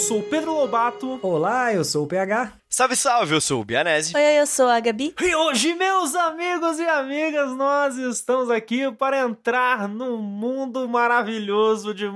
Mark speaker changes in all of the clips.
Speaker 1: Sou o Pedro Lobato.
Speaker 2: Olá, eu sou o PH.
Speaker 3: Salve, salve, eu sou o Bianese.
Speaker 4: Oi, eu sou a Gabi.
Speaker 1: E hoje, meus amigos e amigas, nós estamos aqui para entrar num mundo maravilhoso de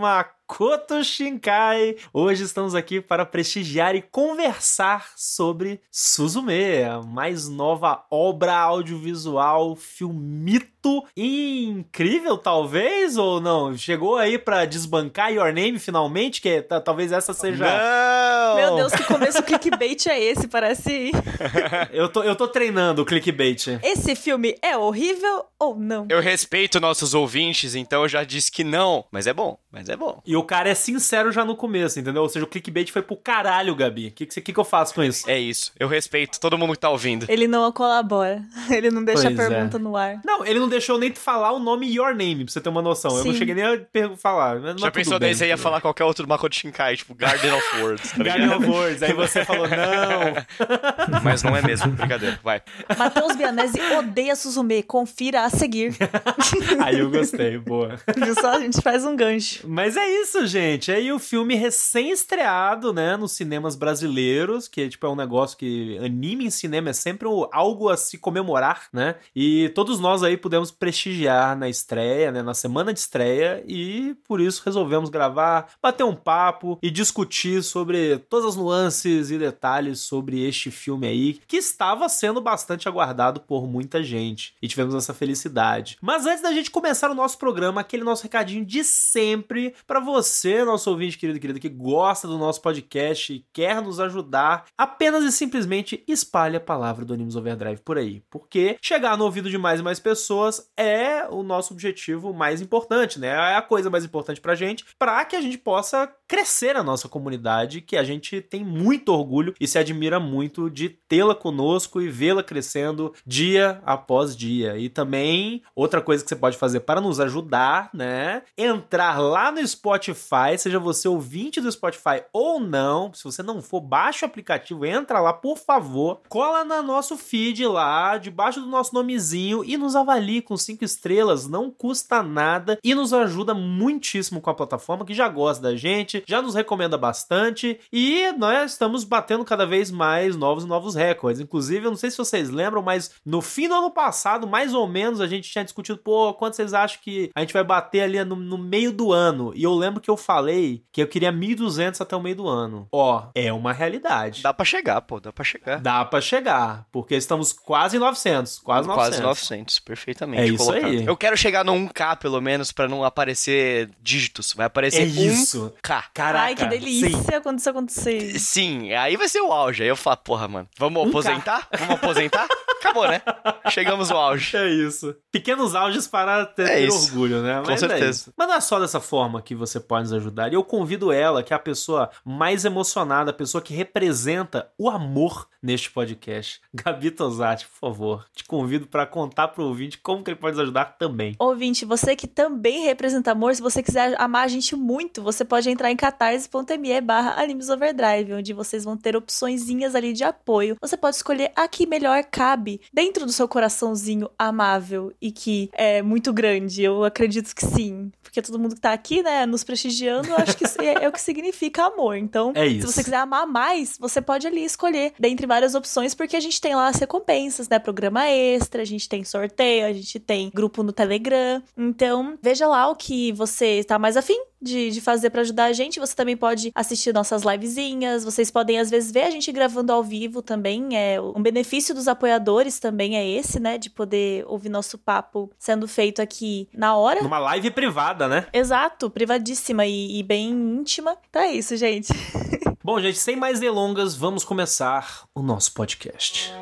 Speaker 1: Makoto Shinkai. Hoje estamos aqui para prestigiar e conversar sobre Suzume, a mais nova obra audiovisual, filmito incrível, talvez, ou não? Chegou aí para desbancar Your Name finalmente, que talvez essa seja...
Speaker 3: Não!
Speaker 4: Meu Deus, que começo clickbait é esse? Parece...
Speaker 1: eu, tô, eu tô treinando o clickbait.
Speaker 4: Esse filme é horrível ou não?
Speaker 3: Eu respeito nossos ouvintes, então eu já disse que não, mas é bom, mas é bom.
Speaker 1: E o cara é sincero já no começo, entendeu? Ou seja, o clickbait foi pro caralho, Gabi. O que, que, que eu faço com isso?
Speaker 3: É isso, eu respeito todo mundo que tá ouvindo.
Speaker 4: Ele não colabora, ele não deixa
Speaker 1: Pois
Speaker 4: a
Speaker 1: é.
Speaker 4: pergunta no ar.
Speaker 1: Não, ele não deixou nem tu falar o nome Your Name, pra você ter uma noção. Eu não
Speaker 4: Sim.
Speaker 1: cheguei nem a falar. Mas
Speaker 3: Já
Speaker 1: tudo
Speaker 3: pensou
Speaker 1: bem,
Speaker 3: daí você ia falar qualquer outro Makoto Shinkai, tipo Garden of Words, tá ligado?
Speaker 1: of Words. Aí você falou, não.
Speaker 3: Mas não é mesmo, brincadeira, vai.
Speaker 4: Matheus Bianese odeia Suzume, confira a seguir.
Speaker 1: Aí eu gostei, boa.
Speaker 4: Viu só? A gente faz um gancho.
Speaker 1: Mas é isso, gente. Aí o filme recém-estreado, né, nos cinemas brasileiros, que tipo, é um negócio que anime em cinema é sempre algo a se comemorar, né? E todos nós aí pudemos prestigiar na estreia, né, na semana de estreia, e por isso resolvemos gravar, bater um papo e discutir sobre todas as nuances e detalhes sobre este filme aí, que estava sendo bastante aguardado por muita gente. E tivemos essa felicidade. Mas antes da gente começar o nosso programa, aquele nosso recadinho de sempre para você, nosso ouvinte querido e querida, que gosta do nosso podcast e quer nos ajudar, apenas e simplesmente espalhe a palavra do Animes Overdrive por aí. Porque chegar no ouvido de mais e mais pessoas é o nosso objetivo mais importante, né? É a coisa mais importante pra gente, para que a gente possa crescer a nossa comunidade, que a gente tem muito orgulho e se admira muito de tê-la conosco e vê-la crescendo dia após dia. E também outra coisa que você pode fazer para nos ajudar, né? Entrar lá no Spotify, seja você ouvinte do Spotify ou não, se você não for, baixa o aplicativo, entra lá, por favor, cola no nosso feed lá, debaixo do nosso nomezinho e nos avalie com cinco estrelas, não custa nada e nos ajuda muitíssimo com a plataforma que já gosta da gente, já nos recomenda bastante e nós estamos batendo cada vez mais novos e novos recordes. Inclusive, eu não sei se vocês lembram, mas no fim do ano passado, mais ou menos, a gente tinha discutido, pô, quanto vocês acham que a gente vai bater ali no, no meio do ano? E eu lembro que eu falei que eu queria 1.200 até o meio do ano. Ó, é uma realidade.
Speaker 3: Dá pra chegar, pô, dá pra chegar.
Speaker 1: Dá pra chegar, porque estamos quase em 900, quase 900.
Speaker 3: Quase 900, perfeitamente
Speaker 1: É isso
Speaker 3: colocado.
Speaker 1: aí.
Speaker 3: Eu quero chegar no 1K, pelo menos, pra não aparecer dígitos. Vai aparecer
Speaker 1: É isso.
Speaker 3: 1K.
Speaker 1: Caraca,
Speaker 4: Ai, que delícia
Speaker 1: sim.
Speaker 4: quando isso acontecer.
Speaker 3: Sim, aí vai ser o auge. Aí eu falo, porra, mano, vamos
Speaker 1: 1K.
Speaker 3: aposentar? Vamos aposentar? Acabou, né? Chegamos ao auge.
Speaker 1: É isso. Pequenos auges para ter,
Speaker 3: É
Speaker 1: ter orgulho, né?
Speaker 3: Com
Speaker 1: Mas é
Speaker 3: certeza.
Speaker 1: isso. Mas não é só dessa forma que você pode nos ajudar. E eu convido ela, que é a pessoa mais emocionada, a pessoa que representa o amor neste podcast. Gabi Tosati, por favor, te convido para contar pro ouvinte como que ele pode nos ajudar também.
Speaker 4: Ouvinte, você que também representa amor, se você quiser amar a gente muito, você pode entrar em catarse.me barra Animes Overdrive, onde vocês vão ter opçõezinhas ali de apoio. Você pode escolher a que melhor cabe dentro do seu coraçãozinho amável e que é muito grande. Eu acredito que sim. Porque todo mundo que tá aqui, né, nos prestigiando, eu acho que isso é, é o que significa amor. Então,
Speaker 1: É
Speaker 4: se você quiser amar mais, você pode ali escolher dentre várias opções, porque a gente tem lá as recompensas, né? Programa extra, a gente tem sorteio, a gente tem grupo no Telegram. Então, veja lá o que você está mais afim de, de fazer pra ajudar a gente. Você também pode assistir nossas livezinhas. Vocês podem, às vezes, ver a gente gravando ao vivo também. É Um benefício dos apoiadores também é esse, né? De poder ouvir nosso papo sendo feito aqui na hora.
Speaker 1: Numa live privada, né?
Speaker 4: Exato, privadíssima e, e bem íntima. Então é isso, gente.
Speaker 1: Bom, gente, sem mais delongas, vamos começar o nosso podcast.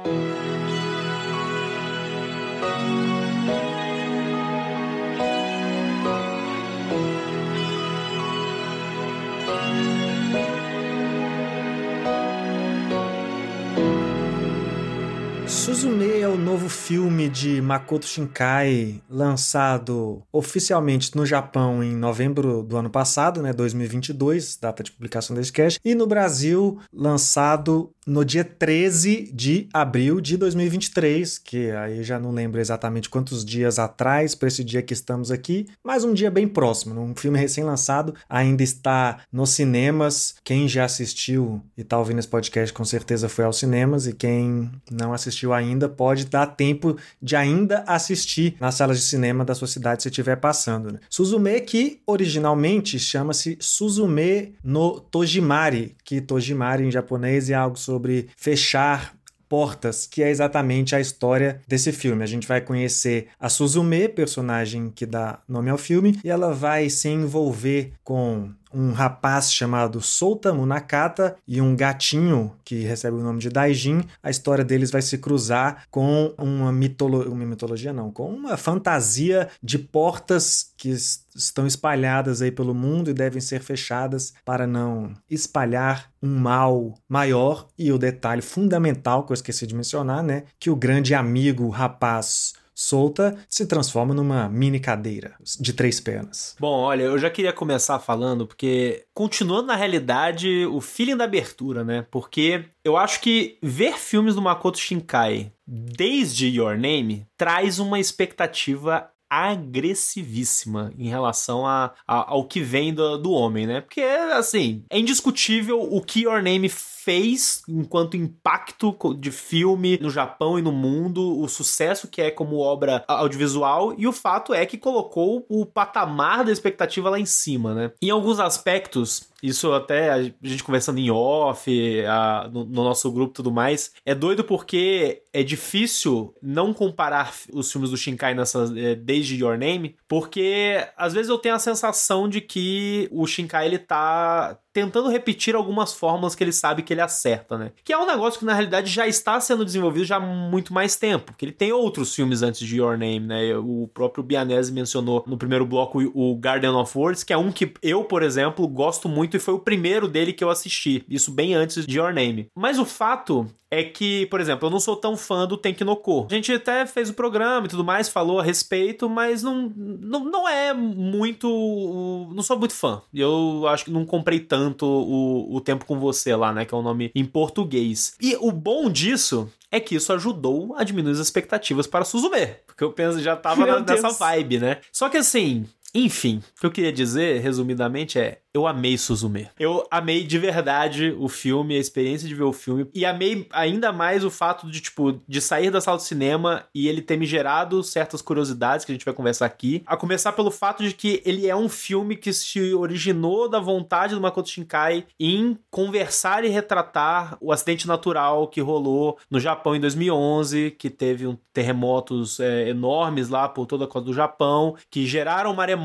Speaker 2: Suzume é o novo filme de Makoto Shinkai, lançado oficialmente no Japão em novembro do ano passado, né, 2022, data de publicação desse cast, e no Brasil, lançado no dia 13 de abril de 2023, que aí já não lembro exatamente quantos dias atrás para esse dia que estamos aqui, mas um dia bem próximo, um filme recém-lançado, ainda está nos cinemas. Quem já assistiu e está ouvindo esse podcast com certeza foi aos cinemas, e quem não assistiu ainda pode dar tempo de ainda assistir nas salas de cinema da sua cidade se estiver passando. Né? Suzume, que originalmente chama-se Suzume no Tojimari, que Tojimari em japonês é algo sobre fechar portas, que é exatamente a história desse filme. A gente vai conhecer a Suzume, personagem que dá nome ao filme, e ela vai se envolver com um rapaz chamado Souta Munakata e um gatinho que recebe o nome de Daijin. A história deles vai se cruzar com uma, mitolo uma mitologia, não, com uma fantasia de portas que estão espalhadas aí pelo mundo e devem ser fechadas para não espalhar um mal maior. E o detalhe fundamental que eu esqueci de mencionar, né, que o grande amigo rapaz solta se transforma numa mini cadeira de três pernas.
Speaker 1: Bom, olha, eu já queria começar falando porque continuando na realidade o feeling da abertura, né? Porque eu acho que ver filmes do Makoto Shinkai desde Your Name traz uma expectativa agressivíssima em relação a, a, ao que vem do, do homem, né? Porque, assim, é indiscutível o que Your Name fez enquanto impacto de filme no Japão e no mundo, o sucesso que é como obra audiovisual e o fato é que colocou o patamar da expectativa lá em cima, né? Em alguns aspectos, isso até a gente conversando em off, a, no, no, nosso grupo e tudo mais, é doido porque é difícil não comparar os filmes do Shinkai nessa, é, desde Your Name, porque às vezes eu tenho a sensação de que o Shinkai ele tá tentando repetir algumas fórmulas que ele sabe que ele acerta, né? Que é um negócio que na realidade já está sendo desenvolvido já há muito mais tempo, que ele tem outros filmes antes de Your Name, né? O próprio Bianese mencionou no primeiro bloco o Garden of Words, que é um que eu, por exemplo, gosto muito e foi o primeiro dele que eu assisti, isso bem antes de Your Name. Mas o fato é que, por exemplo, eu não sou tão fã do Tenkinoko. A gente até fez o programa e tudo mais, falou a respeito, mas não, não, não é muito. Não sou muito fã. Eu acho que não comprei tanto o, o Tempo com Você lá, né? Que é o nome em português. E o bom disso é que isso ajudou a diminuir as expectativas para Suzume. Porque eu penso já tava na, nessa vibe, né? Só que assim, enfim, o que eu queria dizer, resumidamente, é eu amei Suzume. Eu amei de verdade o filme, a experiência de ver o filme. E amei ainda mais o fato de, tipo, de sair da sala de cinema e ele ter me gerado certas curiosidades que a gente vai conversar aqui. A começar pelo fato de que ele é um filme que se originou da vontade do Makoto Shinkai em conversar e retratar o acidente natural que rolou no Japão em 2011, que teve um terremotos é, enormes lá por toda a costa do Japão, que geraram maremotos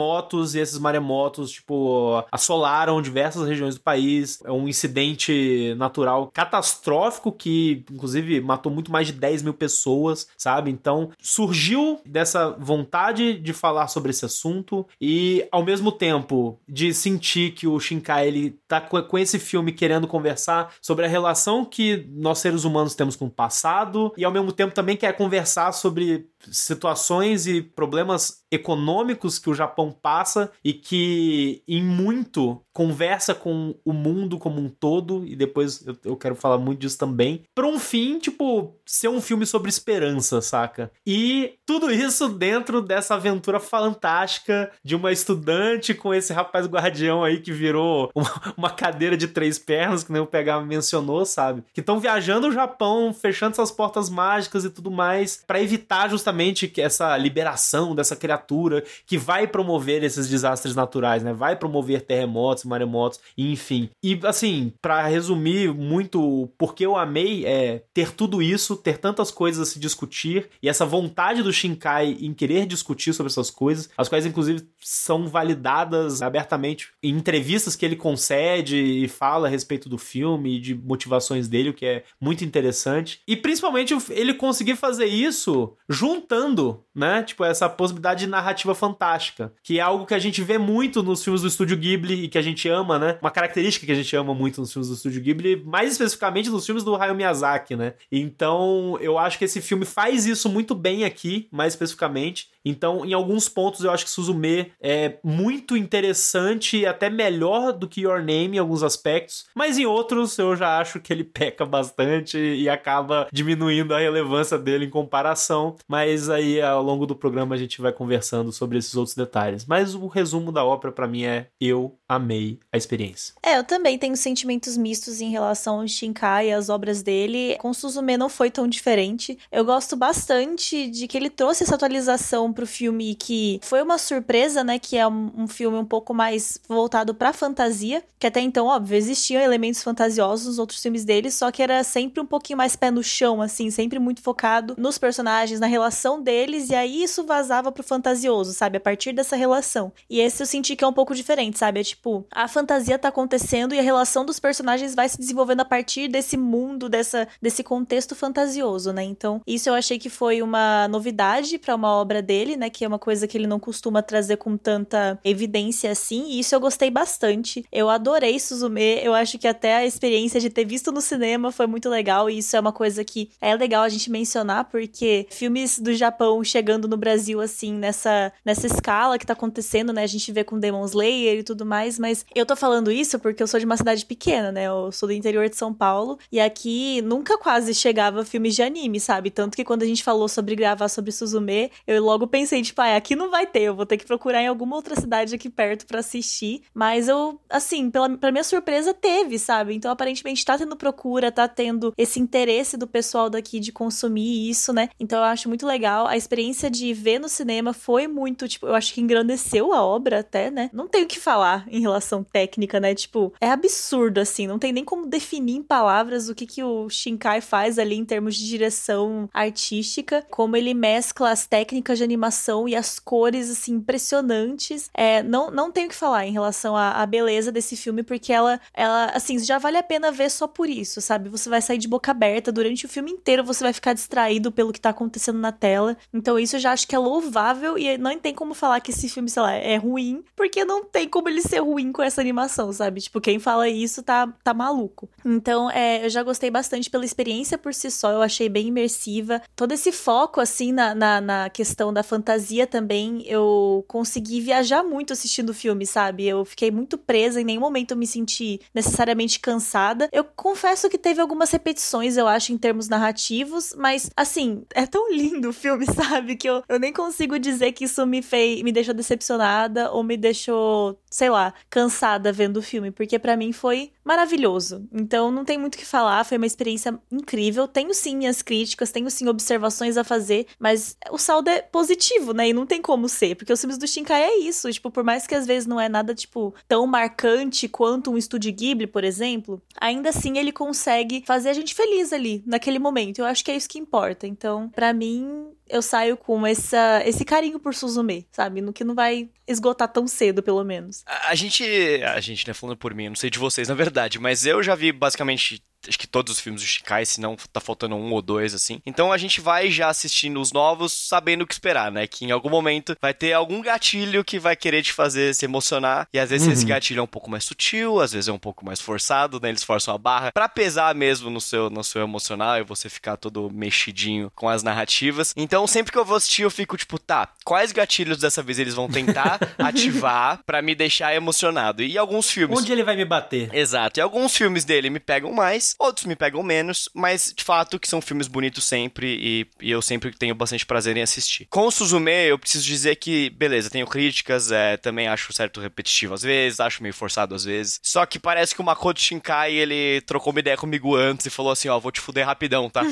Speaker 1: e esses maremotos, tipo, assolaram diversas regiões do país. É um incidente natural catastrófico que, inclusive, matou muito mais de 10 mil pessoas, sabe? Então, surgiu dessa vontade de falar sobre esse assunto e, ao mesmo tempo, de sentir que o Shinkai ele tá com esse filme querendo conversar sobre a relação que nós seres humanos temos com o passado e, ao mesmo tempo, também quer conversar sobre situações e problemas econômicos que o Japão passa e que em muito conversa com o mundo como um todo e depois eu, eu quero falar muito disso também para um fim tipo ser um filme sobre esperança saca e tudo isso dentro dessa aventura fantástica de uma estudante com esse rapaz guardião aí que virou uma, uma cadeira de três pernas que nem o PH mencionou sabe que estão viajando o Japão fechando essas portas mágicas e tudo mais para evitar justamente essa liberação dessa criatura que vai promover esses desastres naturais, né? Vai promover terremotos, maremotos, enfim. E assim, para resumir muito, porque eu amei é ter tudo isso, ter tantas coisas a se discutir e essa vontade do Shinkai em querer discutir sobre essas coisas, as quais inclusive são validadas abertamente em entrevistas que ele concede e fala a respeito do filme e de motivações dele, o que é muito interessante. E principalmente ele conseguir fazer isso juntando, né? Tipo, essa possibilidade de narrativa fantástica, que é algo que a gente vê muito nos filmes do estúdio Ghibli e que a gente ama, né? Uma característica que a gente ama muito nos filmes do estúdio Ghibli, mais especificamente nos filmes do Hayao Miyazaki, né? Então, eu acho que esse filme faz isso muito bem aqui, mais especificamente. Então, em alguns pontos, eu acho que Suzume é muito interessante até melhor do que Your Name em alguns aspectos, mas em outros eu já acho que ele peca bastante e acaba diminuindo a relevância dele em comparação. Mas aí, ao longo do programa, a gente vai conversando sobre esses outros detalhes. Mas o resumo da ópera, para mim, é eu amei a experiência.
Speaker 4: É, eu também tenho sentimentos mistos em relação ao Shinkai e as obras dele. Com Suzume não foi tão diferente. Eu gosto bastante de que ele trouxe essa atualização pro filme que foi uma surpresa, né? Que é um, filme um pouco mais voltado pra fantasia. Que até então, óbvio, existiam elementos fantasiosos nos outros filmes dele, só que era sempre um pouquinho mais pé no chão, assim, sempre muito focado nos personagens, na relação deles, e aí isso vazava pro fantasioso, sabe? A partir dessa relação. E esse eu senti que é um pouco diferente, sabe? É tipo, a fantasia tá acontecendo e a relação dos personagens vai se desenvolvendo a partir desse mundo, dessa, desse contexto fantasioso, né? Então, isso eu achei que foi uma novidade para uma obra dele né? Que é uma coisa que ele não costuma trazer com tanta evidência assim. E isso eu gostei bastante. Eu adorei Suzume. Eu acho que até a experiência de ter visto no cinema foi muito legal. E isso é uma coisa que é legal a gente mencionar, porque filmes do Japão chegando no Brasil, assim, nessa, nessa escala que tá acontecendo, né? A gente vê com Demon Slayer e tudo mais. Mas eu tô falando isso porque eu sou de uma cidade pequena, né? Eu sou do interior de São Paulo. E aqui nunca quase chegava filmes de anime, sabe? Tanto que quando a gente falou sobre gravar sobre Suzume, eu logo pensei, tipo, ah, aqui não vai ter, eu vou ter que procurar em alguma outra cidade aqui perto para assistir. Mas eu, assim, pela, pra minha surpresa, teve, sabe? Então, aparentemente, tá tendo procura, tá tendo esse interesse do pessoal daqui de consumir isso, né? Então, eu acho muito legal. A experiência de ver no cinema foi muito, tipo, eu acho que engrandeceu a obra até, né? Não tenho o que falar em relação técnica, né? Tipo, é absurdo, assim, não tem nem como definir em palavras o que, que o Shinkai faz ali em termos de direção artística, como ele mescla as técnicas de animação e as cores, assim, impressionantes. É, não, não tenho o que falar em relação à, à, beleza desse filme, porque ela, ela, assim, já vale a pena ver só por isso, sabe? Você vai sair de boca aberta durante o filme inteiro, você vai ficar distraído pelo que tá acontecendo na tela. Então, isso eu já acho que é louvável e não tem como falar que esse filme, sei lá, é ruim, porque não tem como ele ser ruim com essa animação, sabe? Tipo, quem fala isso tá, tá maluco. Então, é, eu já gostei bastante pela experiência por si só, eu achei bem imersiva. Todo esse foco, assim, na, na, na questão da fantasia também, eu consegui viajar muito assistindo o filme, sabe? Eu fiquei muito presa, em nenhum momento eu me senti necessariamente cansada. Eu confesso que teve algumas repetições, eu acho, em termos narrativos, mas, assim, é tão lindo o filme, sabe? Que eu, eu nem consigo dizer que isso me fez, me deixou decepcionada ou me deixou, sei lá, cansada vendo o filme, porque para mim foi maravilhoso. Então não tem muito o que falar, foi uma experiência incrível. Tenho sim minhas críticas, tenho sim observações a fazer, mas o saldo é positivo, né? E não tem como ser, porque os filmes do Shinkai é isso, tipo, por mais que às vezes não é nada tipo tão marcante quanto um estúdio Ghibli, por exemplo, ainda assim ele consegue fazer a gente feliz ali naquele momento. Eu acho que é isso que importa. Então, para mim, eu saio com essa, esse carinho por Suzume, sabe? No que não vai esgotar tão cedo, pelo menos.
Speaker 3: A, a gente, a gente, né, falando por mim, não sei de vocês, na verdade, mas eu já vi basicamente acho que todos os filmes do Shikai, se não tá faltando um ou dois, assim. Então a gente vai já assistindo os novos, sabendo o que esperar, né? Que em algum momento vai ter algum gatilho que vai querer te fazer se emocionar. E às vezes uhum. esse gatilho é um pouco mais sutil, às vezes é um pouco mais forçado, né? Eles forçam a barra para pesar mesmo no seu, no seu emocional e você ficar todo mexidinho com as narrativas. Então sempre que eu vou assistir, eu fico tipo, tá, quais gatilhos dessa vez eles vão tentar ativar para me deixar emocionado? E alguns filmes.
Speaker 1: Onde ele vai me bater?
Speaker 3: Exato. E alguns filmes dele me pegam mais, outros me pegam menos, mas de fato que são filmes bonitos sempre e, e eu sempre tenho bastante prazer em assistir. Com o Suzume, eu preciso dizer que, beleza, tenho críticas, é, também acho certo repetitivo às vezes, acho meio forçado às vezes. Só que parece que o Makoto Shinkai, ele trocou uma ideia comigo antes e falou assim, ó, vou te fuder rapidão, tá?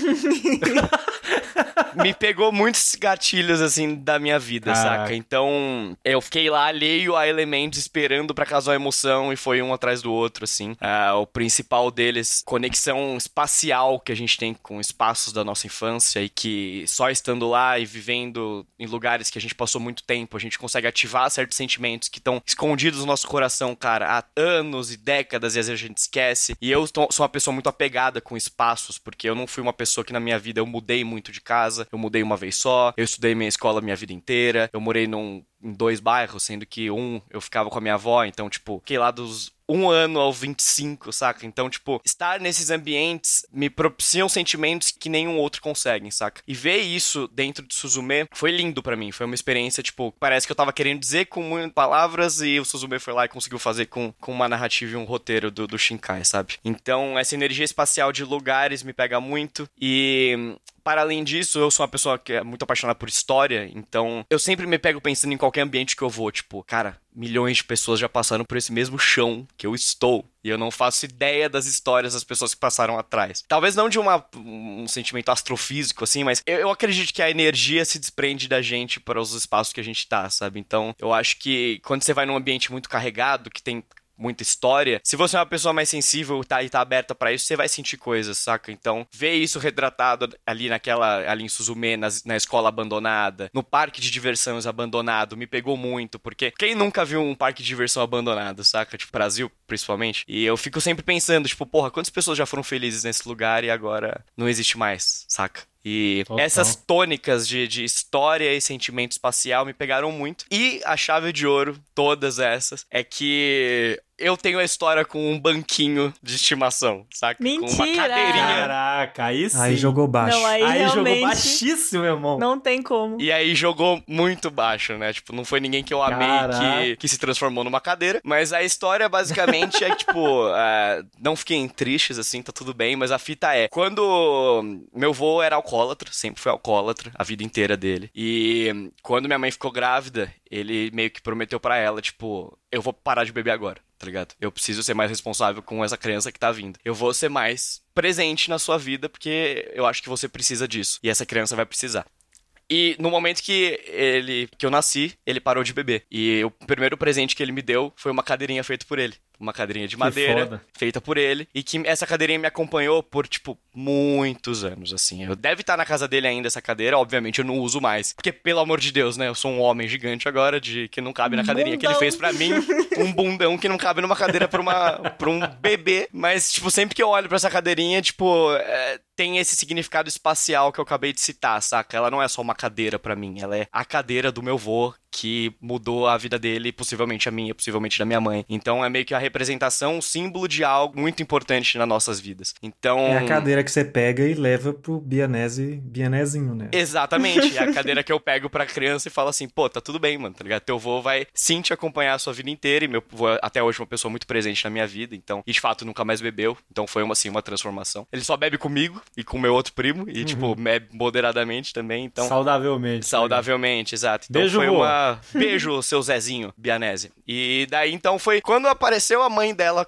Speaker 3: me pegou muitos gatilhos, assim, da minha vida, ah. saca? Então, eu fiquei lá alheio a elementos, esperando para causar emoção, e foi um atrás do outro, assim. Ah, o principal deles, conexão espacial que a gente tem com espaços da nossa infância, e que só estando lá e vivendo em lugares que a gente passou muito tempo, a gente consegue ativar certos sentimentos que estão escondidos no nosso coração, cara, há anos e décadas, e às vezes a gente esquece. E eu tô, sou uma pessoa muito apegada com espaços, porque eu não fui uma pessoa que na minha vida eu mudei muito de casa, eu mudei uma vez só, eu estudei minha escola minha vida inteira, eu morei num em dois bairros, sendo que um eu ficava com a minha avó, então, tipo, fiquei lá dos um ano ao 25, saca? Então, tipo, estar nesses ambientes me propiciam sentimentos que nenhum outro consegue, saca? E ver isso dentro de Suzume foi lindo para mim. Foi uma experiência, tipo, parece que eu tava querendo dizer com muitas palavras e o Suzume foi lá e conseguiu fazer com, com uma narrativa e um roteiro do, do Shinkai, sabe? Então, essa energia espacial de lugares me pega muito e para além disso, eu sou uma pessoa que é muito apaixonada por história, então eu sempre me pego pensando em qualquer ambiente que eu vou, tipo, cara, milhões de pessoas já passaram por esse mesmo chão que eu estou. E eu não faço ideia das histórias das pessoas que passaram atrás. Talvez não de uma, um sentimento astrofísico, assim, mas eu, eu acredito que a energia se desprende da gente para os espaços que a gente tá, sabe? Então, eu acho que quando você vai num ambiente muito carregado, que tem muita história, se você é uma pessoa mais sensível tá, e tá aberta para isso, você vai sentir coisas, saca? Então, ver isso retratado ali naquela, ali em Suzume, na, na escola abandonada, no parque de diversões abandonado, me pegou muito, porque quem nunca viu um parque de diversão abandonado, saca? Tipo, Brasil, principalmente. E eu fico sempre pensando, tipo, porra, quantas pessoas já foram felizes nesse lugar e agora não existe mais, saca? E Total. essas tônicas de, de história e sentimento espacial me pegaram muito. E a chave de ouro, todas essas, é que eu tenho a história com um banquinho de estimação, saca?
Speaker 4: Mentira!
Speaker 3: Com uma cadeirinha.
Speaker 1: Caraca, aí sim.
Speaker 2: Aí jogou baixo.
Speaker 4: Não, aí,
Speaker 1: aí jogou baixíssimo, meu irmão.
Speaker 4: Não tem como.
Speaker 3: E aí jogou muito baixo, né? Tipo, não foi ninguém que eu amei que, que, se transformou numa cadeira. Mas a história basicamente é tipo, uh, não fiquem tristes assim, tá tudo bem, mas a fita é, quando meu avô era alcoólatra, sempre foi alcoólatra, a vida inteira dele. E quando minha mãe ficou grávida, ele meio que prometeu para ela, tipo, eu vou parar de beber agora tá ligado? Eu preciso ser mais responsável com essa criança que tá vindo. Eu vou ser mais presente na sua vida porque eu acho que você precisa disso e essa criança vai precisar. E no momento que ele que eu nasci, ele parou de beber. E o primeiro presente que ele me deu foi uma cadeirinha feita por ele uma cadeirinha de madeira feita por ele e que essa cadeirinha me acompanhou por tipo muitos anos assim. Eu deve estar na casa dele ainda essa cadeira, obviamente eu não uso mais, porque pelo amor de Deus, né? Eu sou um homem gigante agora de que não cabe na cadeirinha bundão. que ele fez para mim, um bundão que não cabe numa cadeira para uma para um bebê, mas tipo sempre que eu olho para essa cadeirinha, tipo, é, tem esse significado espacial que eu acabei de citar, saca? Ela não é só uma cadeira para mim, ela é a cadeira do meu vô que mudou a vida dele, possivelmente a minha, possivelmente da minha mãe. Então é meio que a representação, um símbolo de algo muito importante nas nossas vidas. Então.
Speaker 2: É a cadeira que você pega e leva pro Bianese, Bianezinho, né?
Speaker 3: Exatamente. É a cadeira que eu pego pra criança e falo assim, pô, tá tudo bem, mano, tá ligado? Teu vô vai sim te acompanhar a sua vida inteira e meu vô até hoje é uma pessoa muito presente na minha vida, então, e de fato nunca mais bebeu. Então foi uma, assim, uma transformação. Ele só bebe comigo e com meu outro primo e, tipo, uhum. tipo, bebe moderadamente também, então.
Speaker 1: Saudavelmente.
Speaker 3: Saudavelmente, exato. Então
Speaker 1: Beijo,
Speaker 3: foi
Speaker 1: vô.
Speaker 3: uma Beijo, seu Zezinho, Bianese. E daí então foi quando apareceu a mãe dela,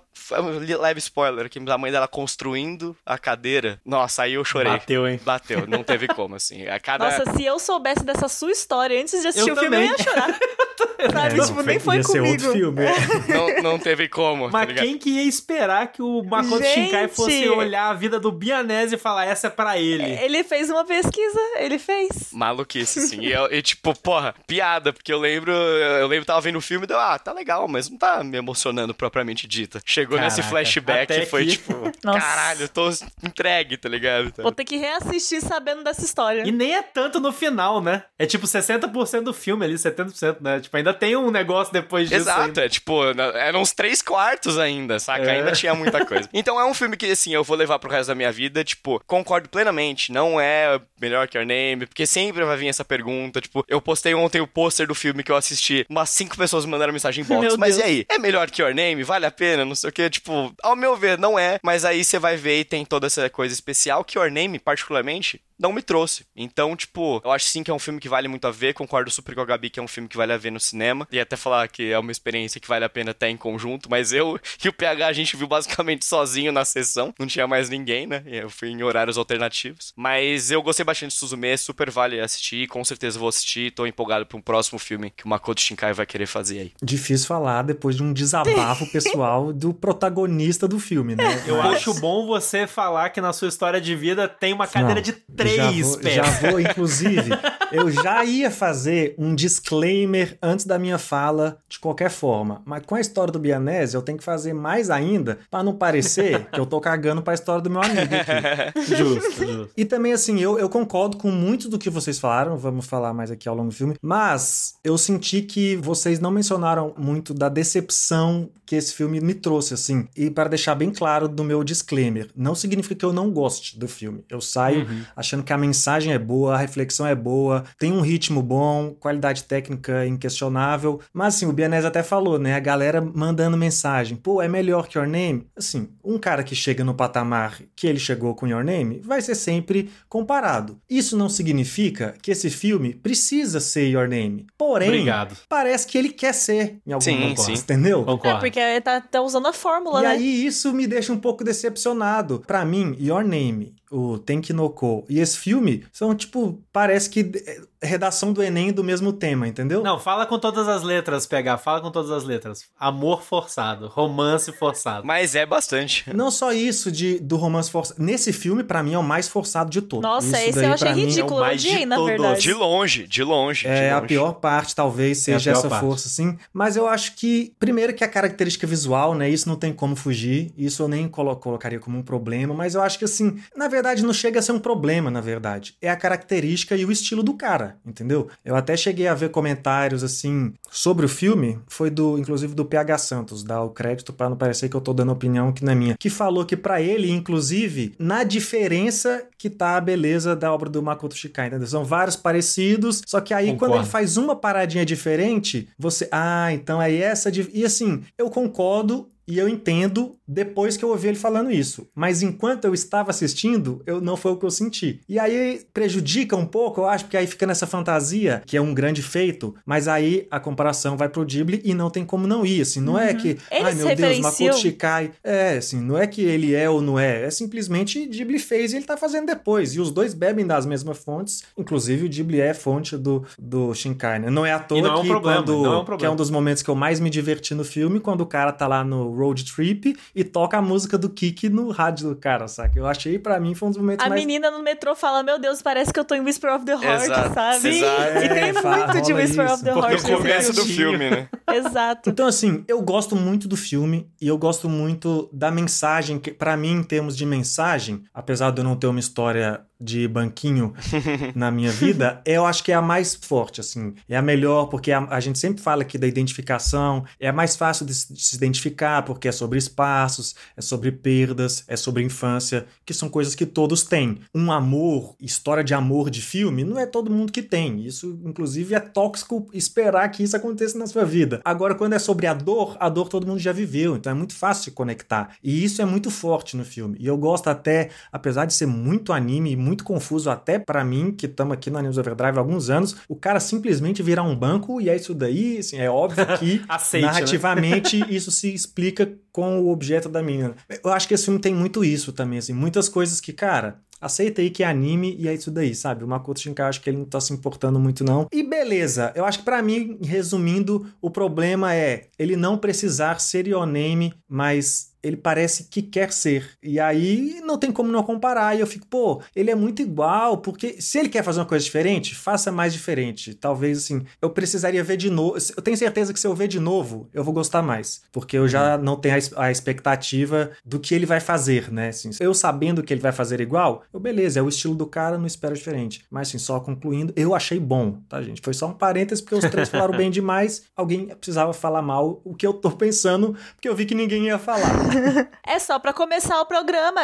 Speaker 3: leve spoiler, que a mãe dela construindo a cadeira. Nossa, aí eu chorei.
Speaker 1: Bateu, hein?
Speaker 3: Bateu, não teve como, assim. A cada...
Speaker 4: Nossa, se eu soubesse dessa sua história antes de assistir eu o filme, também. eu ia chorar. Sabe? É, tipo, nem foi
Speaker 2: ia
Speaker 4: comigo.
Speaker 2: Ser outro filme.
Speaker 3: não, não teve como.
Speaker 1: Tá Mas tá quem que ia esperar que o Makoto Gente... Shinkai fosse olhar a vida do Bianese e falar essa é pra ele?
Speaker 4: Ele fez uma pesquisa, ele fez.
Speaker 3: Maluquice, sim. E, eu, e tipo, porra, piada, porque eu lembro, eu lembro que tava vendo o filme e deu, ah, tá legal, mas não tá me emocionando propriamente dita. Chegou Caraca, nesse flashback e foi tipo, caralho, tô entregue, tá ligado?
Speaker 4: Vou ter que reassistir sabendo dessa história.
Speaker 1: E nem é tanto no final, né? É tipo 60% do filme ali, 70%, né? Tipo, ainda tem um negócio depois disso.
Speaker 3: Exato,
Speaker 1: ainda.
Speaker 3: é tipo, eram uns três quartos ainda, saca? É. Ainda tinha muita coisa. Então é um filme que, assim, eu vou levar pro resto da minha vida, tipo, concordo plenamente, não é melhor que Your Name, porque sempre vai vir essa pergunta, tipo, eu postei ontem o pôster do filme que eu assisti, umas cinco pessoas me mandaram mensagem em box, mas e aí? É melhor que Your Name? Vale a pena? Não sei o que, tipo, ao meu ver, não é, mas aí você vai ver e tem toda essa coisa especial que Your Name, particularmente, não me trouxe. Então, tipo, eu acho sim que é um filme que vale muito a ver. Concordo super com a Gabi que é um filme que vale a ver no cinema. E até falar que é uma experiência que vale a pena até em conjunto. Mas eu e o PH a gente viu basicamente sozinho na sessão. Não tinha mais ninguém, né? Eu fui em horários alternativos. Mas eu gostei bastante de Suzume, super vale assistir. Com certeza vou assistir. Tô empolgado para um próximo filme que o Makoto Shinkai vai querer fazer aí.
Speaker 2: Difícil falar depois de um desabafo pessoal do protagonista do filme, né?
Speaker 1: Eu acho bom você falar que na sua história de vida tem uma cadeira
Speaker 2: Não,
Speaker 1: de
Speaker 2: já
Speaker 1: três
Speaker 2: vou,
Speaker 1: pés.
Speaker 2: já vou, inclusive, eu já ia fazer um disclaimer antes da minha fala, de qualquer forma. Mas com a história do Bianese, eu tenho que fazer mais ainda, pra não parecer que eu tô cagando pra história do meu amigo aqui.
Speaker 1: Justo, justo.
Speaker 2: E também, assim, eu, eu concordo com muito do que vocês falaram, vamos falar mais aqui ao longo do filme, mas eu senti que vocês não mencionaram muito da decepção que esse filme me trouxe, assim. E para deixar bem claro do meu disclaimer, não significa que eu não goste do filme. Eu saio
Speaker 1: Uhum.
Speaker 2: achando que a mensagem é boa, a reflexão é boa, tem um ritmo bom, qualidade técnica inquestionável. Mas, assim, o Bianese até falou, né? A galera mandando mensagem, pô, é melhor que Your Name? Assim, um cara que chega no patamar que ele chegou com Your Name vai ser sempre comparado. Isso não significa que esse filme precisa ser Your Name. Porém,
Speaker 1: Obrigado.
Speaker 2: parece que ele quer ser em algum
Speaker 3: Sim,
Speaker 2: momento,
Speaker 3: sim.
Speaker 2: entendeu?
Speaker 4: É,
Speaker 1: Concordo.
Speaker 4: porque ele tá, tá usando a fórmula,
Speaker 2: E
Speaker 4: né?
Speaker 2: aí isso me deixa um pouco decepcionado. Pra mim, Your Name, o Tenkinoko e esse filme são tipo, parece que é, redação do Enem do mesmo tema, entendeu?
Speaker 1: Não, fala com todas as letras, pegar. Fala com todas as letras. Amor forçado, romance forçado.
Speaker 3: Mas é bastante.
Speaker 2: Não só isso de do romance forçado. Nesse filme, pra mim, é o mais forçado de todos.
Speaker 4: Nossa,
Speaker 2: Isso
Speaker 4: esse
Speaker 2: daí,
Speaker 4: eu achei ridículo.
Speaker 1: é o
Speaker 4: Eu
Speaker 1: mais de
Speaker 4: odiei, na
Speaker 1: todos.
Speaker 4: verdade.
Speaker 3: De longe, de longe.
Speaker 2: É
Speaker 3: de
Speaker 2: a
Speaker 3: longe.
Speaker 2: pior parte, talvez,
Speaker 1: É a
Speaker 2: seja
Speaker 1: pior
Speaker 2: essa
Speaker 1: parte.
Speaker 2: força, sim. Mas eu acho que, primeiro, que a característica visual, né? Isso não tem como fugir. Isso eu nem colo- colocaria como um problema. Mas eu acho que, assim, na verdade, não chega a ser um problema, na verdade. É a característica e o estilo do cara, entendeu? Eu até cheguei a ver comentários, assim, sobre o filme. Foi do, inclusive, do PH Santos, dá o crédito pra não parecer que eu tô dando opinião que não é minha. Que falou que, pra ele, inclusive, na diferença que tá a beleza da obra do Makoto Shikai, entendeu? São vários parecidos, só que aí quando
Speaker 1: Concordo.
Speaker 2: ele faz uma paradinha diferente, você, ah, então é essa de... e assim, eu concordo e eu entendo depois que eu ouvi ele falando isso. Mas enquanto eu estava assistindo, eu não foi o que eu senti. E aí prejudica um pouco, eu acho, porque aí fica nessa fantasia, que é um grande feito, mas aí a comparação vai pro Ghibli e não tem como não ir, assim, não é que,
Speaker 4: Eles
Speaker 2: ai meu Deus, Makoto Shikai, é, assim, não é que ele é ou não é, é simplesmente Ghibli fez e ele tá fazendo depois, e os dois bebem das mesmas fontes, inclusive o Ghibli é fonte do, do Shinkai, né? Não é à toa
Speaker 1: E não é um
Speaker 2: que
Speaker 1: problema,
Speaker 2: quando,
Speaker 1: não é um
Speaker 2: que é um dos momentos que eu mais me diverti no filme, quando o cara tá lá no road trip e toca a música do Kiki no rádio do cara, saca? Eu achei, pra mim, foi um dos momentos
Speaker 4: A
Speaker 2: mais...
Speaker 4: menina no metrô fala: Meu Deus, parece que eu tô em Whisper of the Heart,
Speaker 3: Exato.
Speaker 4: sabe?
Speaker 3: Sim.
Speaker 4: E tem
Speaker 2: É, fa-
Speaker 4: muito de Whisper
Speaker 2: isso.
Speaker 4: of the
Speaker 1: Porque
Speaker 4: Heart.
Speaker 3: No
Speaker 4: nesse
Speaker 3: começo do filme, né?
Speaker 4: Exato.
Speaker 2: Então, assim, eu gosto muito do filme e eu gosto muito da mensagem, que para mim, em termos de mensagem, apesar de eu não ter uma história de banquinho na minha vida, eu acho que é a mais forte, assim. É a melhor, porque a, a gente sempre fala aqui da identificação, é a mais fácil de, se- de se identificar, porque é sobre espaços, é sobre perdas, é sobre infância, que são coisas que todos têm. Um amor, história de amor de filme, não é todo mundo que tem. Isso, inclusive, é tóxico esperar que isso aconteça na sua vida. Agora, quando é sobre a dor, a dor todo mundo já viveu, então é muito fácil se conectar. E isso é muito forte no filme. E eu gosto até, apesar de ser muito anime muito confuso até pra mim, que estamos aqui no Animes Overdrive há alguns anos, o cara simplesmente virar um banco e é isso daí, assim, é óbvio que
Speaker 1: Aceite, né?
Speaker 2: narrativamente isso se explica com o objeto da menina. Eu acho que esse filme tem muito isso também, assim, muitas coisas que, cara, Aceita aí que é anime e é isso daí, sabe? O Makoto Shinkai acho que ele não tá se importando muito não. E beleza, eu acho que pra mim, resumindo, o problema é ele não precisar ser your name, mas ele parece que quer ser. E aí não tem como não comparar. E eu fico, pô, ele é muito igual, porque se ele quer fazer uma coisa diferente, faça mais diferente. Talvez assim, eu precisaria ver de novo. Eu tenho certeza que se eu ver de novo, eu vou gostar mais. Porque eu já não tenho a expectativa do que ele vai fazer, né? Assim, eu sabendo que ele vai fazer igual, eu, beleza, é o estilo do cara, não espero diferente. Mas assim, só concluindo, eu achei bom, tá, gente? Foi só um parênteses, porque os três falaram bem demais. Alguém precisava falar mal o que eu tô pensando, porque eu vi que ninguém ia falar.
Speaker 4: É só pra começar o programa.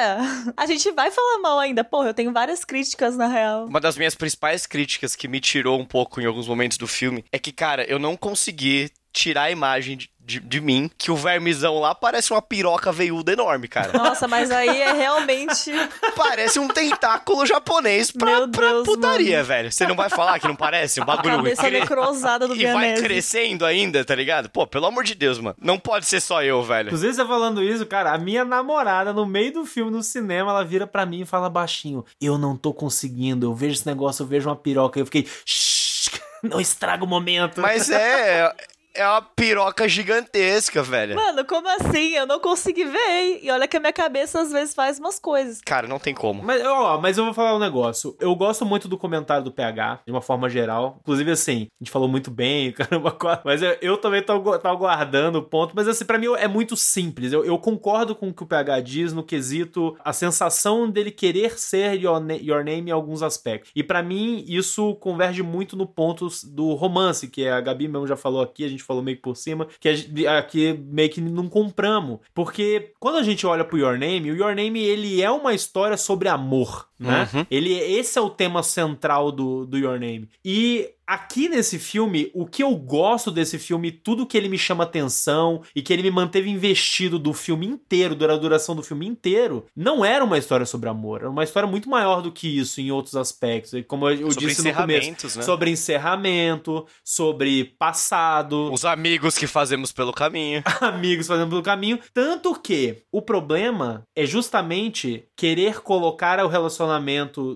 Speaker 4: A gente vai falar mal ainda. Porra, eu tenho várias críticas, na real.
Speaker 3: Uma das minhas principais críticas que me tirou um pouco em alguns momentos do filme é que, cara, eu não consegui tirar a imagem de, de, mim que o vermizão lá parece uma piroca veiuda enorme, cara.
Speaker 4: Nossa, mas aí é realmente.
Speaker 3: parece um tentáculo japonês pra,
Speaker 4: Meu
Speaker 3: pra
Speaker 4: Deus,
Speaker 3: putaria,
Speaker 4: mano.
Speaker 3: velho. Você não vai falar que não parece? Um
Speaker 4: A
Speaker 3: bagulho
Speaker 4: cabeça
Speaker 3: cre-
Speaker 4: necrosada do
Speaker 3: E vai
Speaker 4: Bianese.
Speaker 3: crescendo ainda, tá ligado? Pô, pelo amor de Deus, mano. Não pode ser só eu, velho.
Speaker 1: Inclusive, você falando isso, cara, a minha namorada, no meio do filme, no cinema, ela vira pra mim e fala baixinho: Eu não tô conseguindo, eu vejo esse negócio, eu vejo uma piroca. Eu fiquei. "Shh." Não estraga o momento.
Speaker 3: Mas é, é uma piroca gigantesca, velho.
Speaker 4: Mano, como assim? Eu não consegui ver, hein? E olha que a minha cabeça às vezes faz umas coisas.
Speaker 3: Cara, não tem como.
Speaker 1: Mas, ó, mas eu vou falar um negócio. Eu gosto muito do comentário do PH, de uma forma geral. Inclusive, assim, a gente falou muito bem, caramba. Mas eu, eu também tô, tô aguardando o ponto. Mas, assim, pra mim é muito simples. Eu, eu, concordo com o que o PH diz no quesito a sensação dele querer ser Your, Na Your Name em alguns aspectos. E para mim, isso converge muito no ponto do romance, que a Gabi mesmo já falou aqui, a gente gente falou meio que por cima, que aqui meio que não compramos. Porque quando a gente olha pro Your Name, o Your Name ele é uma história sobre amor, né? Uhum. Ele, esse é o tema central do, do Your Name. E Aqui nesse filme, o que eu gosto desse filme, tudo que ele me chama atenção e que ele me manteve investido do filme inteiro, da duração do filme inteiro, não era uma história sobre amor, era uma história muito maior do que isso em outros aspectos. Como eu sobre disse no começo, né? sobre encerramento, sobre passado,
Speaker 3: os amigos que fazemos pelo caminho.
Speaker 1: amigos fazendo pelo caminho, tanto que o problema é justamente querer colocar o relacionamento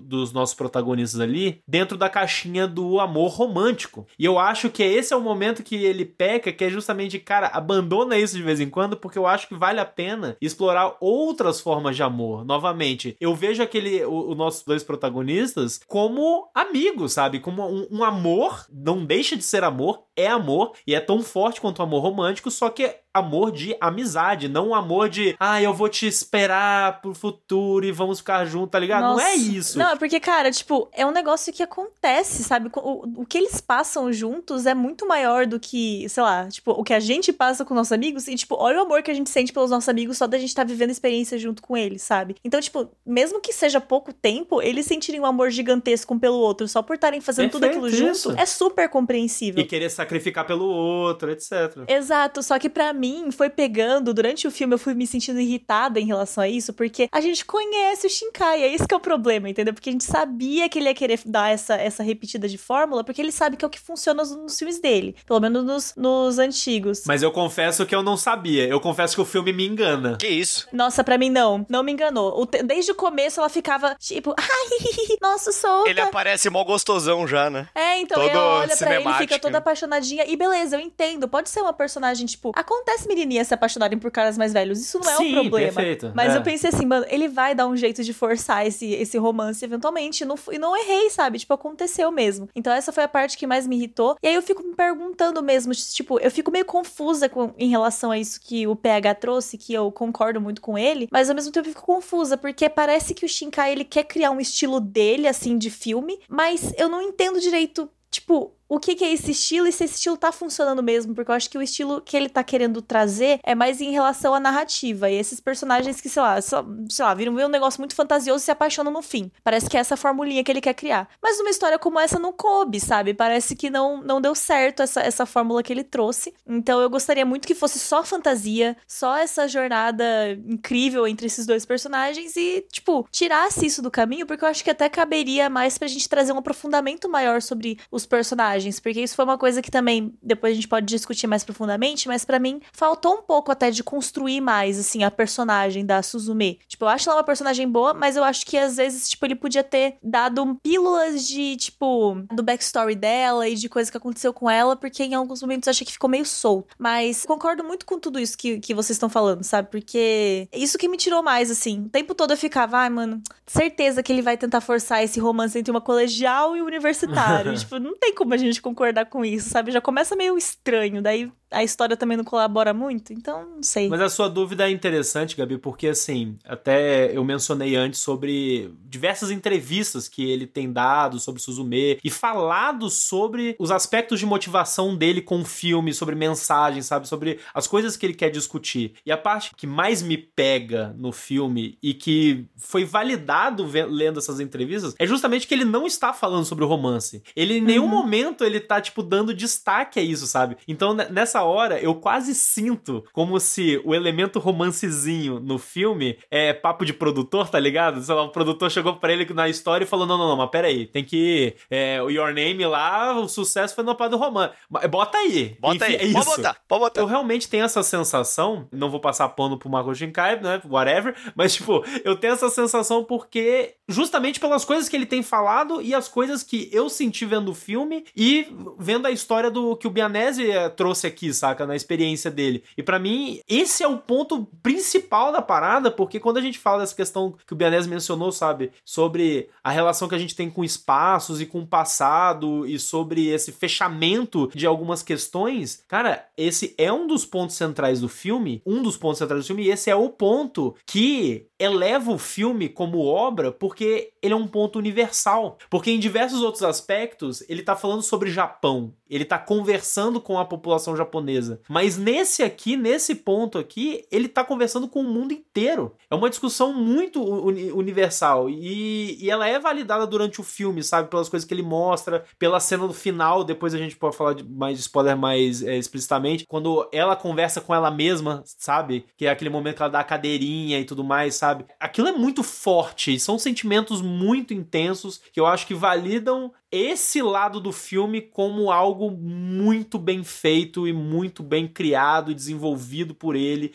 Speaker 1: dos nossos protagonistas ali dentro da caixinha do amor romântico. E eu acho que esse é o momento que ele peca, que é justamente, cara, abandona isso de vez em quando, porque eu acho que vale a pena explorar outras formas de amor. Novamente, eu vejo aquele, os nossos dois protagonistas como amigos, sabe? Como um, um amor, não deixa de ser amor, é amor, e é tão forte quanto o amor romântico, só que amor de amizade, não um amor de, ah, eu vou te esperar pro futuro e vamos ficar juntos, tá ligado? Nossa. Não é isso.
Speaker 4: Não, é porque, cara, tipo, é um negócio que acontece, sabe? O, o que eles passam juntos é muito maior do que, sei lá, tipo, o que a gente passa com nossos amigos e, tipo, olha o amor que a gente sente pelos nossos amigos só da gente estar tá vivendo experiência junto com eles, sabe? Então, tipo, mesmo que seja pouco tempo, eles sentirem um amor gigantesco um pelo outro só por estarem fazendo Perfeito, tudo aquilo isso. junto, é super compreensível.
Speaker 1: E querer sacrificar pelo outro, etc.
Speaker 4: Exato, só que para mim foi pegando, durante o filme eu fui me sentindo irritada em relação a isso, porque a gente conhece o Shinkai, é isso que é o problema, entendeu? Porque a gente sabia que ele ia querer dar essa, essa repetida de fórmula, porque ele sabe que é o que funciona nos, nos filmes dele, pelo menos nos, nos antigos.
Speaker 1: Mas eu confesso que eu não sabia, eu confesso que o filme me engana.
Speaker 3: Que isso?
Speaker 4: Nossa, para mim não, não me enganou. Desde o começo ela ficava tipo, ai, nossa, solta.
Speaker 3: Ele aparece mó gostosão já, né?
Speaker 4: É, então Todo ela olha pra ele, fica toda apaixonadinha, e beleza, eu entendo, pode ser uma personagem, tipo, acontece menina menininhas se apaixonarem por caras mais velhos. Isso não é Sim, um problema. Perfeito. Mas é. eu pensei assim, mano, ele vai dar um jeito de forçar esse, esse romance eventualmente. E não, e não errei, sabe? Tipo, aconteceu mesmo. Então essa foi a parte que mais me irritou. E aí eu fico me perguntando mesmo, tipo, eu fico meio confusa com, em relação a isso que o PH trouxe, que eu concordo muito com ele. Mas ao mesmo tempo eu fico confusa, porque parece que o Shinkai ele quer criar um estilo dele, assim, de filme. Mas eu não entendo direito, tipo, o que, que, é esse estilo e se esse estilo tá funcionando mesmo, porque eu acho que o estilo que ele tá querendo trazer é mais em relação à narrativa. E esses personagens que, sei lá, só, sei lá, viram um negócio muito fantasioso e se apaixonam no fim. Parece que é essa formulinha que ele quer criar. Mas numa história como essa não coube, sabe? Parece que não, não deu certo essa, essa fórmula que ele trouxe. Então eu gostaria muito que fosse só fantasia, só essa jornada incrível entre esses dois personagens e, tipo, tirasse isso do caminho, porque eu acho que até caberia mais pra gente trazer um aprofundamento maior sobre os personagens personagens, porque isso foi uma coisa que também depois a gente pode discutir mais profundamente, mas para mim faltou um pouco até de construir mais assim a personagem da Suzume. Tipo, eu acho ela uma personagem boa, mas eu acho que às vezes tipo ele podia ter dado pílulas de tipo do backstory dela e de coisa que aconteceu com ela, porque em alguns momentos eu achei que ficou meio solto. Mas concordo muito com tudo isso que, que vocês estão falando, sabe? Porque isso que me tirou mais assim. O tempo todo eu ficava, ai, mano, certeza que ele vai tentar forçar esse romance entre uma colegial e um universitário. tipo, não tem como a gente gente concordar com isso, sabe? Já começa meio estranho, daí a história também não colabora muito, então não sei.
Speaker 1: Mas a sua dúvida é interessante, Gabi, porque assim, até eu mencionei antes sobre diversas entrevistas que ele tem dado sobre Suzume e falado sobre os aspectos de motivação dele com o filme, sobre mensagens, sabe? Sobre as coisas que ele quer discutir. E a parte que mais me pega no filme e que foi validado lendo essas entrevistas é justamente que ele não está falando sobre o romance. Ele em nenhum uhum. momento ele tá, tipo, dando destaque a isso, sabe? Então, nessa hora eu quase sinto como se o elemento romancezinho no filme é papo de produtor, tá ligado? Sei lá, o produtor chegou pra ele na história e falou: não, não, não, mas peraí, tem que. É, o Your Name lá, o sucesso foi no pá do romance. Bota aí.
Speaker 3: Bota Enfim, aí. É isso. Pode botar, pode botar.
Speaker 1: Eu realmente tenho essa sensação, não vou passar pano pro Marco Shinkai, né? Whatever, mas tipo, eu tenho essa sensação porque justamente pelas coisas que ele tem falado e as coisas que eu senti vendo o filme e vendo a história do que o Bianese eh, trouxe aqui, saca, na experiência dele. E para mim, esse é o ponto principal da parada, porque quando a gente fala dessa questão que o Bianese mencionou, sabe, sobre a relação que a gente tem com espaços e com o passado e sobre esse fechamento de algumas questões, cara, esse é um dos pontos centrais do filme, um dos pontos centrais do filme, e esse é o ponto que eleva o filme como obra porque ele é um ponto universal. Porque em diversos outros aspectos, ele tá falando sobre Japão, ele tá conversando com a população japonesa. Mas nesse aqui, nesse ponto aqui, ele tá conversando com o mundo inteiro. É uma discussão muito uni universal e, e ela é validada durante o filme, sabe? Pelas coisas que ele mostra, pela cena do final, depois a gente pode falar de mais spoiler mais é, explicitamente, quando ela conversa com ela mesma, sabe? Que é aquele momento que ela dá a cadeirinha e tudo mais, sabe? Aquilo é muito forte são sentimentos muito intensos que eu acho que validam esse lado do filme como algo muito bem feito e muito bem criado e desenvolvido por ele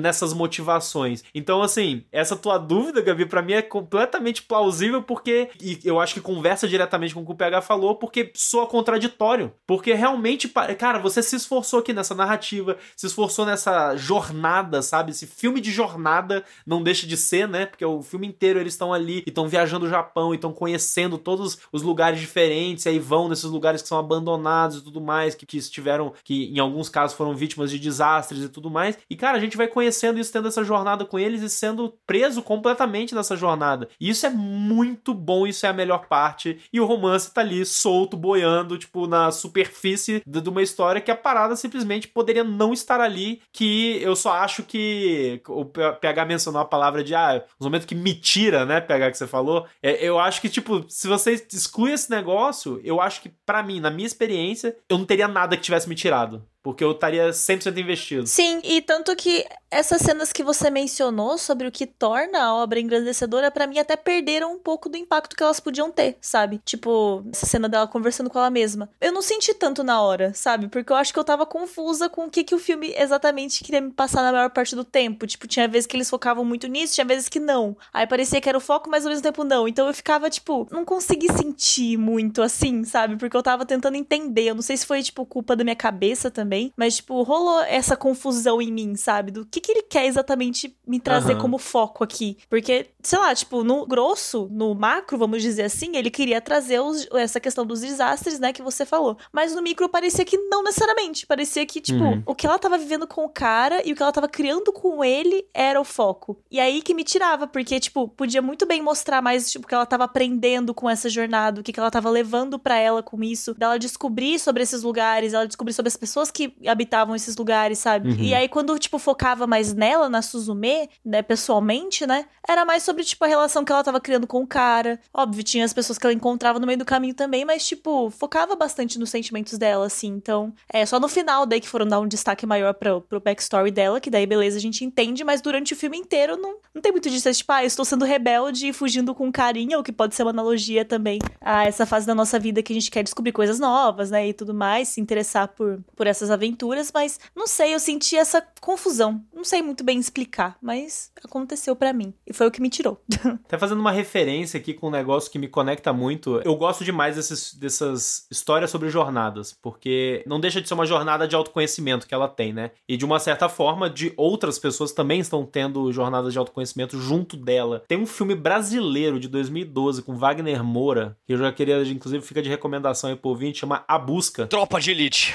Speaker 1: nessas motivações. Então, assim, essa tua dúvida, Gabi, para mim é completamente plausível porque e eu acho que conversa diretamente com o que o PH falou, porque soa contraditório. Porque realmente, cara, você se esforçou aqui nessa narrativa, se esforçou nessa jornada, sabe? Esse filme de jornada não deixa de ser, né? Porque o filme inteiro eles estão ali e estão viajando o Japão e estão conhecendo todos os lugares diferentes diferentes, aí vão nesses lugares que são abandonados e tudo mais, que, que estiveram, que em alguns casos foram vítimas de desastres e tudo mais. E cara, a gente vai conhecendo isso, tendo essa jornada com eles e sendo preso completamente nessa jornada. E isso é muito bom, isso é a melhor parte. E o romance tá ali solto, boiando, tipo, na superfície de uma história que a parada simplesmente poderia não estar ali. Que eu só acho que o PH mencionou a palavra de ah, os momentos que me tira, né, PH, que você falou. É, eu acho que, tipo, se você exclui esse negócio negócio, eu acho que, para mim, na minha experiência, eu não teria nada que tivesse me tirado. Porque eu estaria 100% investido.
Speaker 4: Sim, e tanto que essas cenas que você mencionou sobre o que torna a obra engrandecedora, para mim até perderam um pouco do impacto que elas podiam ter, sabe? Tipo, essa cena dela conversando com ela mesma. Eu não senti tanto na hora, sabe? Porque eu acho que eu tava confusa com o que, que o filme exatamente queria me passar na maior parte do tempo. Tipo, tinha vezes que eles focavam muito nisso, tinha vezes que não. Aí parecia que era o foco, mas ao mesmo tempo não. Então eu ficava, tipo, não consegui sentir muito assim, sabe? Porque eu tava tentando entender. Eu não sei se foi, tipo, culpa da minha cabeça também também. Mas, tipo, rolou essa confusão em mim, sabe? Do que, que ele quer exatamente me trazer uhum. como foco aqui. Porque, sei lá, tipo, no grosso, no macro, vamos dizer assim, ele queria trazer os, essa questão dos desastres, né, que você falou. Mas no micro parecia que não necessariamente. Parecia que, tipo, uhum. o que ela tava vivendo com o cara e o que ela tava criando com ele era o foco. E aí que me tirava, porque, tipo, podia muito bem mostrar mais, tipo, o que ela tava aprendendo com essa jornada, o que, que ela tava levando para ela com isso, dela descobrir sobre esses lugares, ela descobrir sobre as pessoas que habitavam esses lugares, sabe? Uhum. E aí, quando, tipo, focava mais nela, na Suzume, né, pessoalmente, né? Era mais sobre, tipo, a relação que ela tava criando com o cara. Óbvio, tinha as pessoas que ela encontrava no meio do caminho também, mas, tipo, focava bastante nos sentimentos dela, assim. Então, é só no final daí que foram dar um destaque maior pro, pro backstory dela, que daí, beleza, a gente entende, mas durante o filme inteiro não, não tem muito disso. É, tipo, ah, eu estou sendo rebelde e fugindo com carinho, o que pode ser uma analogia também a essa fase da nossa vida que a gente quer descobrir coisas novas, né, e tudo mais, se interessar por, por essas aventuras, mas não sei, eu senti essa confusão. Não sei muito bem explicar, mas aconteceu para mim. E foi o que me tirou.
Speaker 1: Até fazendo uma referência aqui com um negócio que me conecta muito. Eu gosto demais desses, dessas histórias sobre jornadas, porque não deixa de ser uma jornada de autoconhecimento que ela tem, né? E de uma certa forma, de outras pessoas também estão tendo jornadas de autoconhecimento junto dela. Tem um filme brasileiro de 2012 com Wagner Moura, que eu já queria, inclusive, fica de recomendação aí pro ouvinte, chama A Busca.
Speaker 3: Tropa de Elite.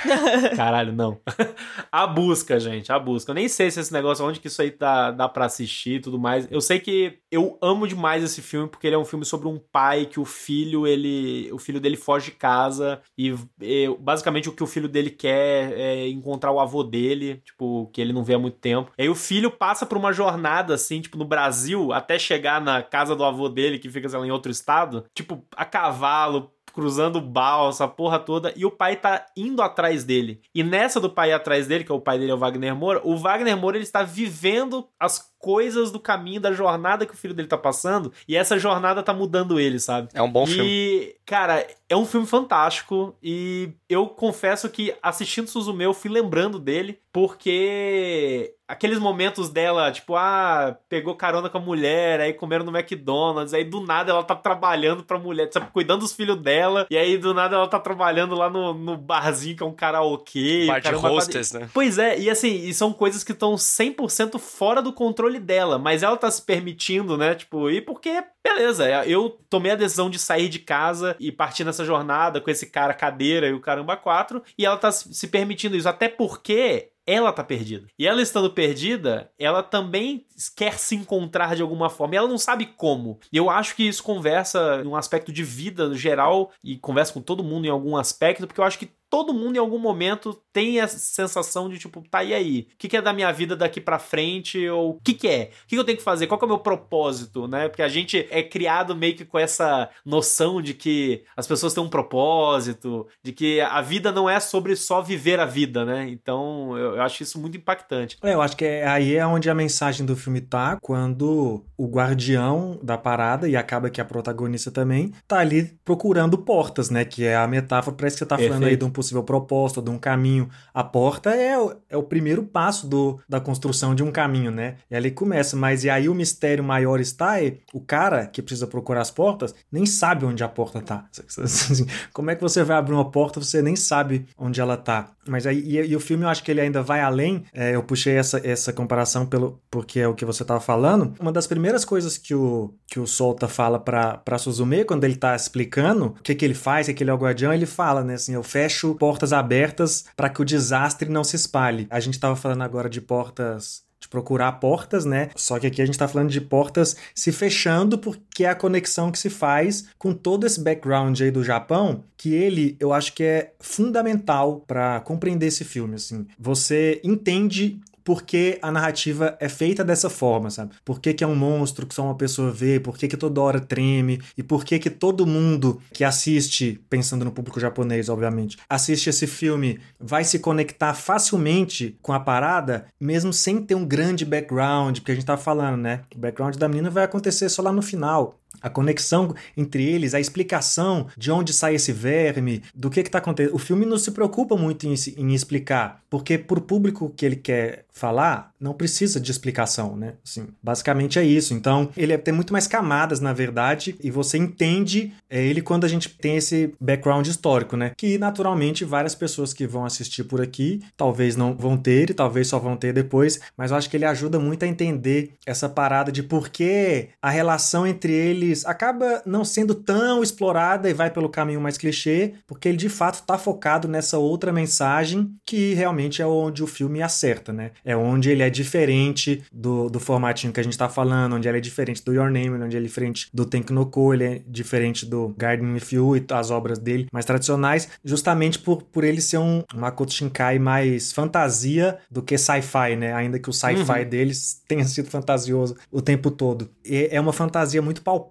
Speaker 1: Caralho, não. a busca, gente, a busca. Eu nem sei se esse negócio, onde que isso aí dá, dá pra assistir e tudo mais. Eu sei que eu amo demais esse filme porque ele é um filme sobre um pai que o filho, ele. O filho dele foge de casa e, e basicamente o que o filho dele quer é encontrar o avô dele, tipo, que ele não vê há muito tempo. E aí o filho passa por uma jornada, assim, tipo, no Brasil, até chegar na casa do avô dele, que fica, sei lá, em outro estado, tipo, a cavalo, cruzando balsa, a porra toda, e o pai tá indo atrás dele. E nessa do pai atrás dele, que é o pai dele é o Wagner Moura, o Wagner Moura ele está vivendo as coisas do caminho da jornada que o filho dele tá passando e essa jornada tá mudando ele, sabe?
Speaker 3: É um bom
Speaker 1: e,
Speaker 3: filme.
Speaker 1: E, cara, é um filme fantástico e eu confesso que assistindo Suzume eu fui lembrando dele porque aqueles momentos dela, tipo, ah, pegou carona com a mulher, aí comeram no McDonald's, aí do nada ela tá trabalhando pra mulher, sabe, cuidando dos filhos dela, e aí do nada ela tá trabalhando lá no, no barzinho que é um karaokê.
Speaker 3: Bar de hostess, né?
Speaker 1: Pois é, e assim, e são coisas que estão 100% fora do controle dela, mas ela tá se permitindo, né, tipo, e porque, beleza, eu tomei a decisão de sair de casa e partir nessa jornada com esse cara cadeira e o caramba 4, e ela tá se permitindo isso, até porque ela tá perdida. E ela estando perdida, ela também quer se encontrar de alguma forma. E ela não sabe como. E eu acho que isso conversa um aspecto de vida no geral e conversa com todo mundo em algum aspecto, porque eu acho que todo mundo em algum momento tem essa sensação de tipo, tá, e aí? O que, que é da minha vida daqui para frente? Ou o que, que é? O que, que eu tenho que fazer? Qual que é o meu propósito, né? Porque a gente é criado meio que com essa noção de que as pessoas têm um propósito, de que a vida não é sobre só viver a vida, né? Então eu, eu acho isso muito impactante.
Speaker 2: É, eu acho que é, aí é onde a mensagem do filme tá, quando o guardião da parada, e acaba que a protagonista também, tá ali procurando portas, né? Que é a metáfora, parece que você tá Perfeito. falando aí de um possível propósito, de um caminho. A porta é, o, é o primeiro passo do, da construção de um caminho, né? E ali começa, mas e aí o mistério maior está é o cara que precisa procurar as portas nem sabe onde a porta tá. Como é que você vai abrir uma porta você nem sabe onde ela tá? Mas aí, e, e o filme eu acho que ele ainda vai além. É, eu puxei essa, essa comparação pelo, porque é o que você estava falando. Uma das primeiras coisas que o, que o Solta fala para Suzume, quando ele tá explicando o que, que ele faz, que ele é o guardião, ele fala, né, assim, eu fecho portas abertas para que o desastre não se espalhe. A gente estava falando agora de portas procurar portas, né? Só que aqui a gente está falando de portas se fechando porque é a conexão que se faz com todo esse background aí do Japão, que ele, eu acho que é fundamental para compreender esse filme, assim. Você entende por que a narrativa é feita dessa forma, sabe? Por que, que é um monstro que só uma pessoa vê, por que, que toda hora treme, e por que, que todo mundo que assiste, pensando no público japonês, obviamente, assiste esse filme, vai se conectar facilmente com a parada, mesmo sem ter um grande background, porque a gente tá falando, né? O background da menina vai acontecer só lá no final a conexão entre eles, a explicação de onde sai esse verme, do que está acontecendo. O filme não se preocupa muito em, em explicar, porque para o público que ele quer falar, não precisa de explicação, né? Assim, basicamente é isso. Então, ele é, tem muito mais camadas, na verdade, e você entende é, ele quando a gente tem esse background histórico, né? Que, naturalmente, várias pessoas que vão assistir por aqui talvez não vão ter e talvez só vão ter depois, mas eu acho que ele ajuda muito a entender essa parada de por que a relação entre eles acaba não sendo tão explorada e vai pelo caminho mais clichê, porque ele de fato está focado nessa outra mensagem que realmente é onde o filme acerta, né? É onde ele é diferente do, do formatinho que a gente tá falando, onde ele é diferente do Your Name, onde ele é diferente do Tenkinoko, ele é diferente do Garden With You e as obras dele mais tradicionais, justamente por, por ele ser um Makoto Shinkai mais fantasia do que sci-fi, né? Ainda que o sci-fi uhum. deles tenha sido fantasioso o tempo todo. E é uma fantasia muito palpável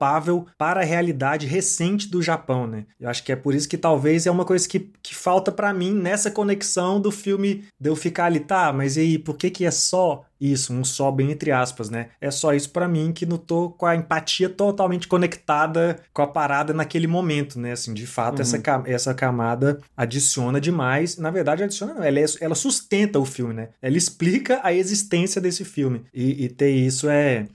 Speaker 2: para a realidade recente do Japão, né? Eu acho que é por isso que talvez é uma coisa que, que falta para mim nessa conexão do filme de eu ficar ali, tá, mas e aí, por que, que é só isso, um só bem entre aspas, né? É só isso para mim que não tô com a empatia totalmente conectada com a parada naquele momento, né? Assim, de fato, uhum. essa, essa camada adiciona demais. Na verdade, adiciona não, ela, é, ela sustenta o filme, né? Ela explica a existência desse filme. E, e ter isso é,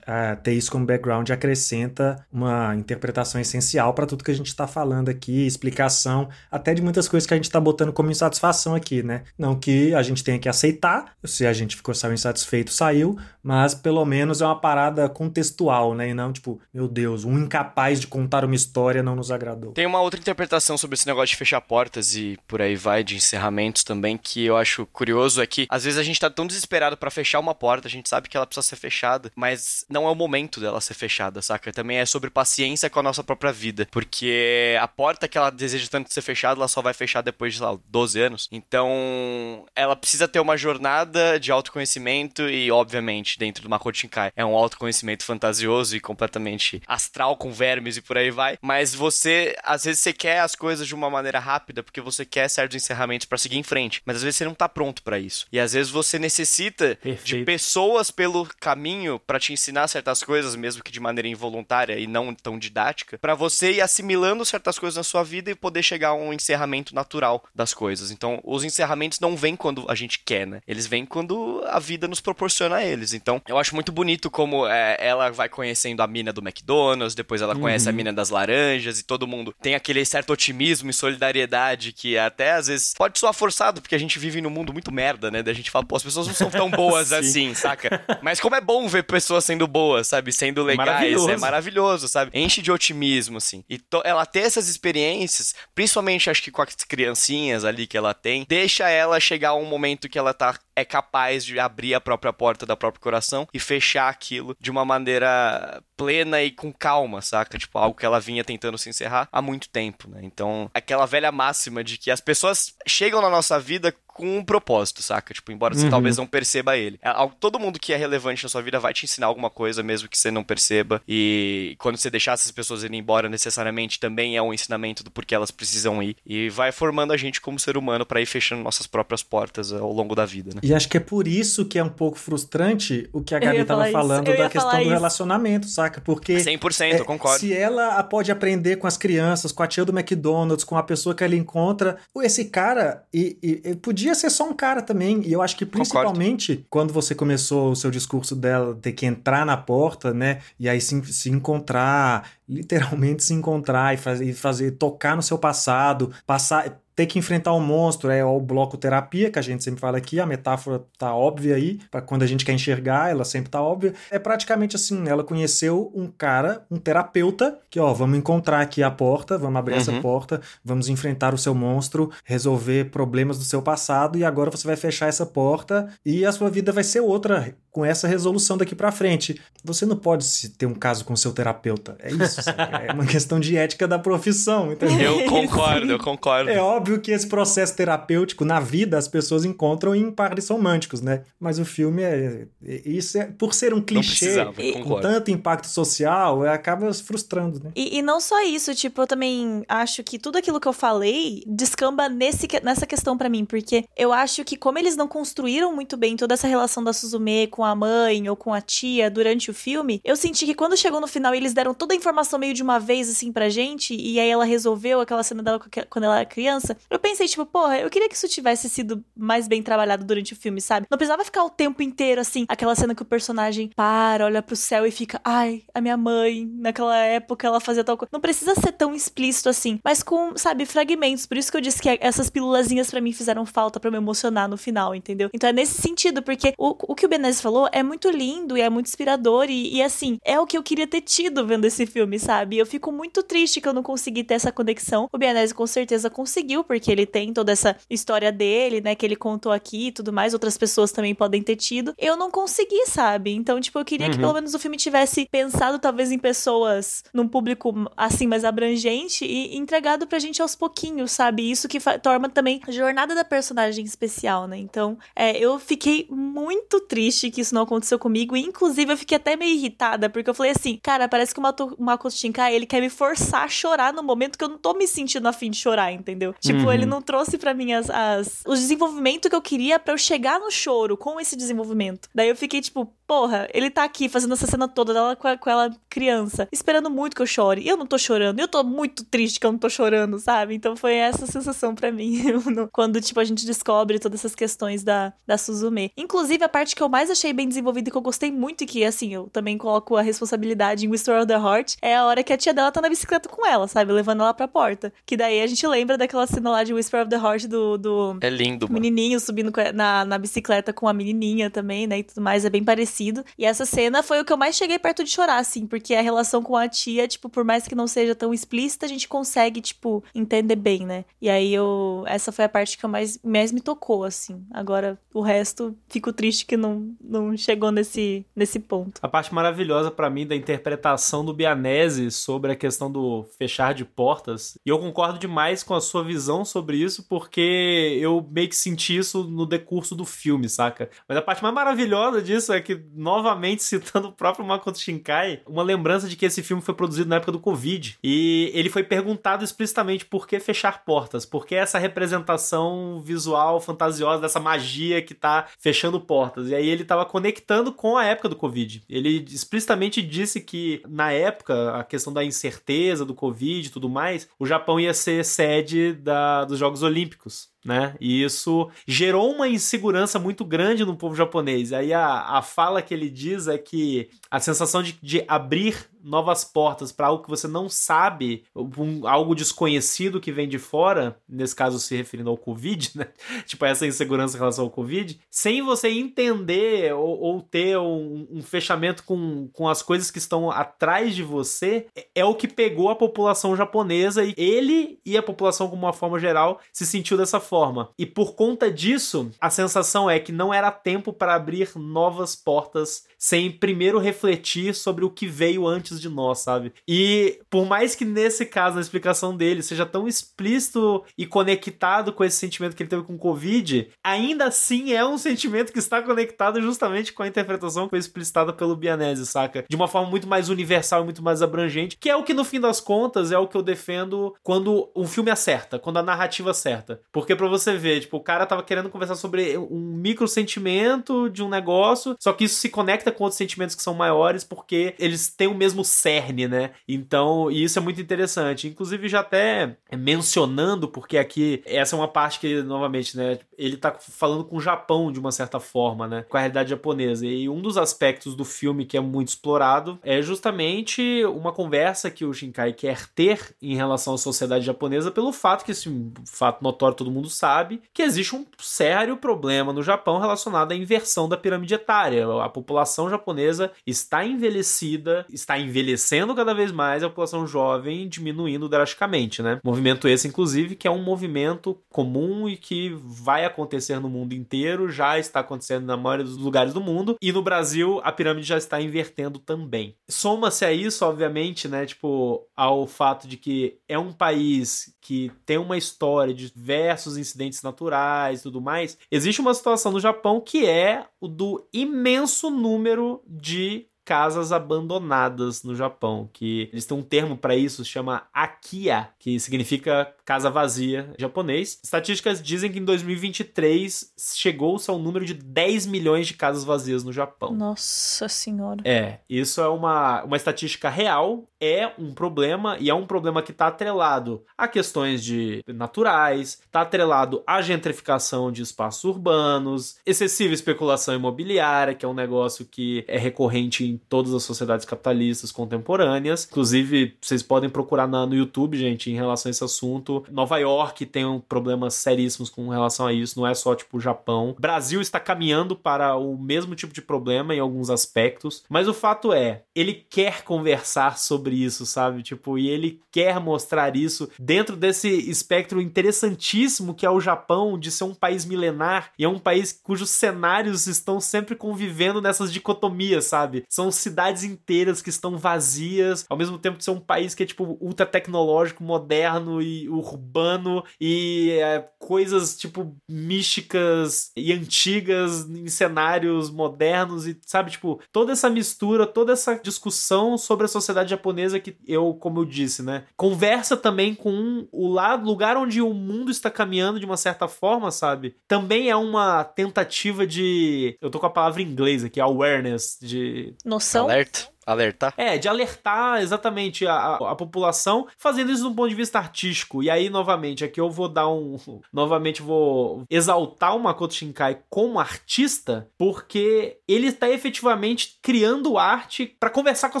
Speaker 2: ter isso como background acrescenta uma interpretação essencial para tudo que a gente tá falando aqui, explicação até de muitas coisas que a gente tá botando como insatisfação aqui, né? Não que a gente tenha que aceitar, se a gente ficou saiu insatisfeito saiu, mas pelo menos é uma parada contextual, né? E não tipo, meu Deus, um incapaz de contar uma história não nos agradou.
Speaker 3: Tem uma outra interpretação sobre esse negócio de fechar portas e por aí vai, de encerramentos também, que eu acho curioso é que às vezes a gente tá tão desesperado para fechar uma porta, a gente sabe que ela precisa ser fechada, mas não é o momento dela ser fechada, saca? Também é sobre paciência com a nossa própria vida, porque a porta que ela deseja tanto ser fechada, ela só vai fechar depois de, sei lá, 12 anos. Então, ela precisa ter uma jornada de autoconhecimento e que, obviamente, dentro do Makoto Shinkai é um autoconhecimento fantasioso e completamente astral com vermes e por aí vai. Mas você, às vezes, você quer as coisas de uma maneira rápida porque você quer certos encerramentos para seguir em frente. Mas às vezes você não tá pronto para isso. E às vezes você necessita
Speaker 1: Perfeito.
Speaker 3: de pessoas pelo caminho para te ensinar certas coisas, mesmo que de maneira involuntária e não tão didática, para você ir assimilando certas coisas na sua vida e poder chegar a um encerramento natural das coisas. Então, os encerramentos não vêm quando a gente quer, né? Eles vêm quando a vida nos proporciona eles. Então, eu acho muito bonito como é, ela vai conhecendo a mina do McDonald's, depois ela conhece a mina das laranjas e todo mundo tem aquele certo otimismo e solidariedade que até às vezes pode soar forçado, porque a gente vive num mundo muito merda, né? Da gente fala, pô, as pessoas não são tão boas assim, saca? Mas como é bom ver pessoas sendo boas, sabe? Sendo legais,
Speaker 1: Maravilhoso.
Speaker 3: é maravilhoso, sabe? Enche de otimismo, assim. E ela ter essas experiências, principalmente acho que com as criancinhas ali que ela tem, deixa ela chegar a um momento que ela tá é capaz de abrir a própria porta da próprio coração e fechar aquilo de uma maneira plena e com calma, saca? Tipo, algo que ela vinha tentando se encerrar há muito tempo, né? Então, aquela velha máxima de que as pessoas chegam na nossa vida com um propósito, saca? Tipo, embora você
Speaker 1: Uhum.
Speaker 3: talvez não perceba ele. É Todo mundo que é relevante na sua vida vai te ensinar alguma coisa, mesmo que você não perceba. E quando você deixar essas pessoas irem embora, necessariamente também é um ensinamento do porquê elas precisam ir. E vai formando a gente como ser humano pra ir fechando nossas próprias portas ao longo da vida, né?
Speaker 2: E acho que é por isso que é um pouco frustrante o que a
Speaker 4: Eu
Speaker 2: Gabi tava
Speaker 4: isso,
Speaker 2: falando
Speaker 4: eu
Speaker 2: da questão
Speaker 4: falar
Speaker 2: do
Speaker 4: isso.
Speaker 2: relacionamento, saca? Porque
Speaker 3: 100%, eu
Speaker 2: é,
Speaker 3: concordo.
Speaker 2: se ela pode aprender com as crianças, com a tia do McDonald's, com a pessoa que ela encontra, esse cara, e, e- e podia ser só um cara também, e eu acho que principalmente quando você começou o seu discurso dela ter que entrar na porta, né, e aí se, se encontrar, literalmente se encontrar e fazer, e fazer tocar no seu passado, passar ter que enfrentar um monstro, é o bloco terapia, que a gente sempre fala aqui, a metáfora tá óbvia aí, para quando a gente quer enxergar, ela sempre tá óbvia. É praticamente assim, ela conheceu um cara, um terapeuta, que ó, vamos encontrar aqui a porta, vamos abrir essa
Speaker 3: Uhum.
Speaker 2: porta, vamos enfrentar o seu monstro, resolver problemas do seu passado e agora você vai fechar essa porta e a sua vida vai ser outra com essa resolução daqui para frente. Você não pode se- ter um caso com seu terapeuta. É isso, é uma questão de ética da profissão, entendeu?
Speaker 3: Eu concordo, eu concordo.
Speaker 2: É óbvio que esse processo terapêutico na vida as pessoas encontram em pares românticos, né? Mas o filme é. é- Isso é. Por ser um clichê com tanto impacto social, é, acaba se frustrando, né?
Speaker 4: E, e não só isso, tipo, eu também acho que tudo aquilo que eu falei descamba nesse, nessa questão pra mim, porque eu acho que como eles não construíram muito bem toda essa relação da Suzume com a mãe ou com a tia durante o filme, eu senti que quando chegou no final eles deram toda a informação meio de uma vez, assim, pra gente, e aí ela resolveu aquela cena dela quando ela era criança, eu pensei, tipo, porra, eu queria que isso tivesse sido mais bem trabalhado durante o filme, sabe? Não precisava ficar o tempo inteiro, assim, aquela cena que o personagem para, olha pro céu e fica, ai, a minha mãe, naquela época ela fazia tal coisa. Não precisa ser tão explícito assim, mas com, sabe, fragmentos. Por isso que eu disse que essas pílulazinhas pra mim fizeram falta pra me emocionar no final, entendeu? Então é nesse sentido, porque o, o que o Benez falou é muito lindo e é muito inspirador e, e, assim, é o que eu queria ter tido vendo esse filme, sabe? Eu fico muito triste que eu não consegui ter essa conexão. O Bianese com certeza conseguiu, porque ele tem toda essa história dele, né, que ele contou aqui e tudo mais, outras pessoas também podem ter tido. Eu não consegui, sabe? Então, tipo, eu queria que
Speaker 1: Uhum.
Speaker 4: pelo menos o filme tivesse pensado talvez em pessoas num público assim mais abrangente e entregado pra gente aos pouquinhos, sabe? Isso que torna também a jornada da personagem especial, né? Então, é, eu fiquei muito triste que isso não aconteceu comigo. E, inclusive, eu fiquei até meio irritada, porque eu falei assim, cara, parece que o Mato- o Makoto Shinkai, ele quer me forçar a chorar no momento que eu não tô me sentindo afim de chorar, entendeu? Tipo,
Speaker 1: Uhum.
Speaker 4: ele não trouxe pra mim as, as, o desenvolvimento que eu queria pra eu chegar no choro com esse desenvolvimento. Daí eu fiquei tipo, porra, ele tá aqui fazendo essa cena toda dela com, a- com ela criança, esperando muito que eu chore. E eu não tô chorando. Eu tô muito triste que eu não tô chorando, sabe? Então foi essa sensação pra mim não- quando, tipo, a gente descobre todas essas questões da, da Suzume. Inclusive, a parte que eu mais achei bem desenvolvida e que eu gostei muito e que, assim, eu também coloco a responsabilidade em Whisper of the Heart é a hora que a tia dela tá na bicicleta com ela, sabe? Levando ela pra porta. Que daí a gente lembra daquela cena lá de Whisper of the Heart do, do
Speaker 3: É lindo, mano.
Speaker 4: menininho subindo na, na bicicleta com a menininha também, né? E tudo mais. É bem parecido. E essa cena foi o que eu mais cheguei perto de chorar, assim, porque a relação com a tia, tipo, por mais que não seja tão explícita, a gente consegue, tipo, entender bem, né? E aí eu. Essa foi a parte que eu mais, mais me tocou, assim. Agora, o resto, fico triste que não, não chegou nesse, nesse ponto.
Speaker 1: A parte maravilhosa para mim da interpretação do Bianese sobre a questão do fechar de portas. E eu concordo demais com a sua visão sobre isso, porque eu meio que senti isso no decurso do filme, saca? Mas a parte mais maravilhosa disso é que, novamente citando o próprio Makoto Shinkai, uma lembrança de que esse filme foi produzido na época do Covid. E ele foi perguntado explicitamente por que fechar portas, por que essa representação visual fantasiosa dessa magia que tá fechando portas. E aí ele tava conectando com a época do Covid. Ele explicitamente disse que na época, a questão da incerteza do Covid e tudo mais, o Japão ia ser sede da, dos Jogos Olímpicos né? E isso gerou uma insegurança muito grande no povo japonês. Aí a, a fala que ele diz é que a sensação de, de abrir novas portas para algo que você não sabe, um, algo desconhecido que vem de fora, nesse caso se referindo ao Covid, né? Tipo, essa insegurança em relação ao Covid, sem você entender ou, ou ter um, um, fechamento com, com as coisas que estão atrás de você, é, é o que pegou a população japonesa e ele e a população, como uma forma geral, se sentiu dessa forma. E por conta disso, a sensação é que não era tempo para abrir novas portas sem primeiro refletir sobre o que veio antes de nós, sabe? E por mais que nesse caso, na explicação dele, seja tão explícito e conectado com esse sentimento que ele teve com o Covid, ainda assim é um sentimento que está conectado justamente com a interpretação que foi explicitada pelo Bianese, saca? De uma forma muito mais universal e muito mais abrangente, que é o que no fim das contas é o que eu defendo quando o filme acerta, quando a narrativa acerta. Porque para você ver, tipo, o cara tava querendo conversar sobre um micro sentimento de um negócio, só que isso se conecta com outros sentimentos que são maiores porque eles têm o mesmo cerne, né? Então, e isso é muito interessante. Inclusive, já até mencionando, porque aqui essa é uma parte que, novamente, né? Ele tá falando com o Japão de uma certa forma, né? Com a realidade japonesa. E um dos aspectos do filme que é muito explorado é justamente uma conversa que o Shinkai quer ter em relação à sociedade japonesa, pelo fato que esse fato notório todo mundo sabe, que existe um sério problema no Japão relacionado à inversão da pirâmide etária. A população japonesa está envelhecida, está envelhecendo cada vez mais, a população jovem diminuindo drasticamente, né? Movimento esse, inclusive, que é um movimento comum e que vai acontecer no mundo inteiro, já está acontecendo na maioria dos lugares do mundo, e no Brasil a pirâmide já está invertendo também. Soma-se a isso, obviamente, né? Tipo, ao fato de que é um país que tem uma história de diversos incidentes naturais e tudo mais. Existe uma situação no Japão que é o do imenso número de casas abandonadas no Japão, que eles têm um termo para isso, chama akia, que significa casa vazia japonês. Estatísticas dizem que em 2023 chegou-se ao número de 10 milhões de casas vazias no Japão.
Speaker 4: Nossa senhora.
Speaker 1: É, isso é uma, uma estatística real, é um problema e é um problema que está atrelado a questões de naturais, está atrelado à gentrificação de espaços urbanos, excessiva especulação imobiliária, que é um negócio que é recorrente em todas as sociedades capitalistas contemporâneas. Inclusive, vocês podem procurar na, no YouTube, gente, em relação a esse assunto. Nova York tem um problemas seríssimos com relação a isso, não é só tipo o Japão. Brasil está caminhando para o mesmo tipo de problema em alguns aspectos, mas o fato é, ele quer conversar sobre isso, sabe? Tipo, e ele quer mostrar isso dentro desse espectro interessantíssimo que é o Japão, de ser um país milenar e é um país cujos cenários estão sempre convivendo nessas dicotomias, sabe? São cidades inteiras que estão vazias, ao mesmo tempo de ser um país que é, tipo, ultra tecnológico, moderno e urbano, e é, coisas, tipo, místicas e antigas em cenários modernos, e sabe, tipo, toda essa mistura, toda essa discussão sobre a sociedade japonesa que eu, como eu disse, né, conversa também com o lado, lugar onde o mundo está caminhando de uma certa forma, sabe? Também é uma tentativa de. Eu tô com a palavra em inglês aqui, awareness, de
Speaker 4: noção.
Speaker 3: Alerta. Alertar?
Speaker 1: É, de alertar exatamente a, a, população, fazendo isso um ponto de vista artístico. E aí, novamente, aqui eu vou dar um. Novamente, vou exaltar o Makoto Shinkai como artista, porque ele está efetivamente criando arte para conversar com a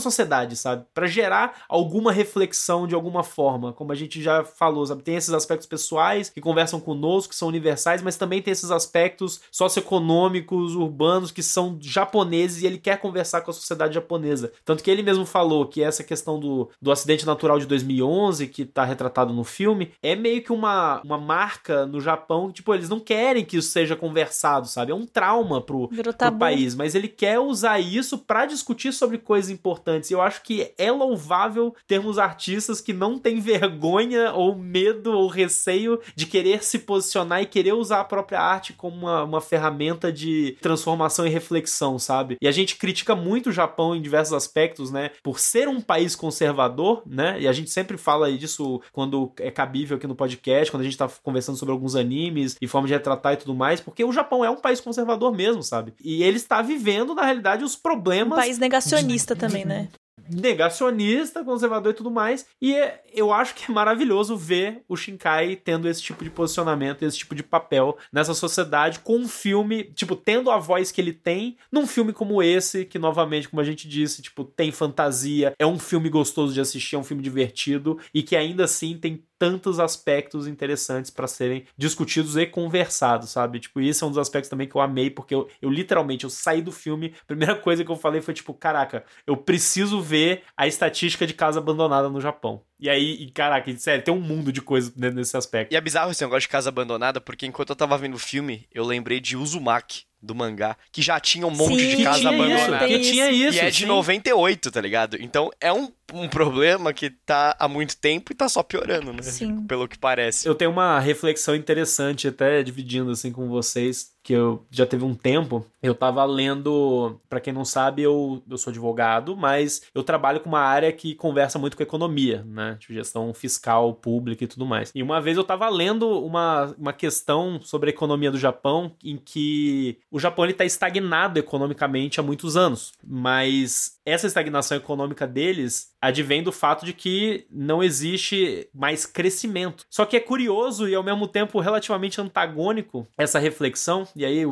Speaker 1: sociedade, sabe? Para gerar alguma reflexão de alguma forma, como a gente já falou, sabe? Tem esses aspectos pessoais que conversam conosco, que são universais, mas também tem esses aspectos socioeconômicos, urbanos, que são japoneses e ele quer conversar com a sociedade japonesa. Tanto que ele mesmo falou que essa questão do, do acidente natural de 2011, que tá retratado no filme, é meio que uma, uma marca no Japão, tipo, eles não querem que isso seja conversado, sabe? É um trauma pro, pro país, mas ele quer usar isso para discutir sobre coisas importantes. E eu acho que é louvável termos artistas que não têm vergonha ou medo ou receio de querer se posicionar e querer usar a própria arte como uma, uma ferramenta de transformação e reflexão, sabe? E a gente critica muito o Japão em diversos aspectos, né? Por ser um país conservador, né? E a gente sempre fala disso quando é cabível aqui no podcast, quando a gente tá conversando sobre alguns animes e forma de retratar e tudo mais, porque o Japão é um país conservador mesmo, sabe? E ele está vivendo, na realidade, os problemas.
Speaker 4: Um país negacionista de, também, né?
Speaker 1: Negacionista, conservador e tudo mais. E é, eu acho que é maravilhoso ver o Shinkai tendo esse tipo de posicionamento, esse tipo de papel nessa sociedade com um filme, tipo, tendo a voz que ele tem num filme como esse, que novamente, como a gente disse, tipo, tem fantasia, é um filme gostoso de assistir, é um filme divertido e que ainda assim tem tantos aspectos interessantes para serem discutidos e conversados, sabe? Tipo, esse é um dos aspectos também que eu amei, porque eu, eu literalmente, eu saí do filme, a primeira coisa que eu falei foi tipo, caraca, eu preciso ver a estatística de casa abandonada no Japão. E aí, e, caraca, sério, tem um mundo de coisas nesse aspecto.
Speaker 3: E é bizarro esse negócio de casa abandonada, porque enquanto eu tava vendo o filme, eu lembrei de Uzumaki do mangá, que já tinha um monte sim, de casa abandonada.
Speaker 1: Que tinha isso.
Speaker 3: E é de sim. 98, tá ligado? Então é um, um problema que tá há muito tempo e tá só piorando, né? Sim. Pelo que parece.
Speaker 1: Eu tenho uma reflexão interessante, até dividindo assim com vocês, que eu já teve um tempo, eu tava lendo, para quem não sabe, eu, eu sou advogado, mas eu trabalho com uma área que conversa muito com economia, né? Tipo, gestão fiscal, pública e tudo mais. E uma vez eu tava lendo uma, uma questão sobre a economia do Japão, em que o Japão ele tá estagnado economicamente há muitos anos, mas essa estagnação econômica deles advém do fato de que não existe mais crescimento. Só que é curioso e ao mesmo tempo relativamente antagônico essa reflexão, e aí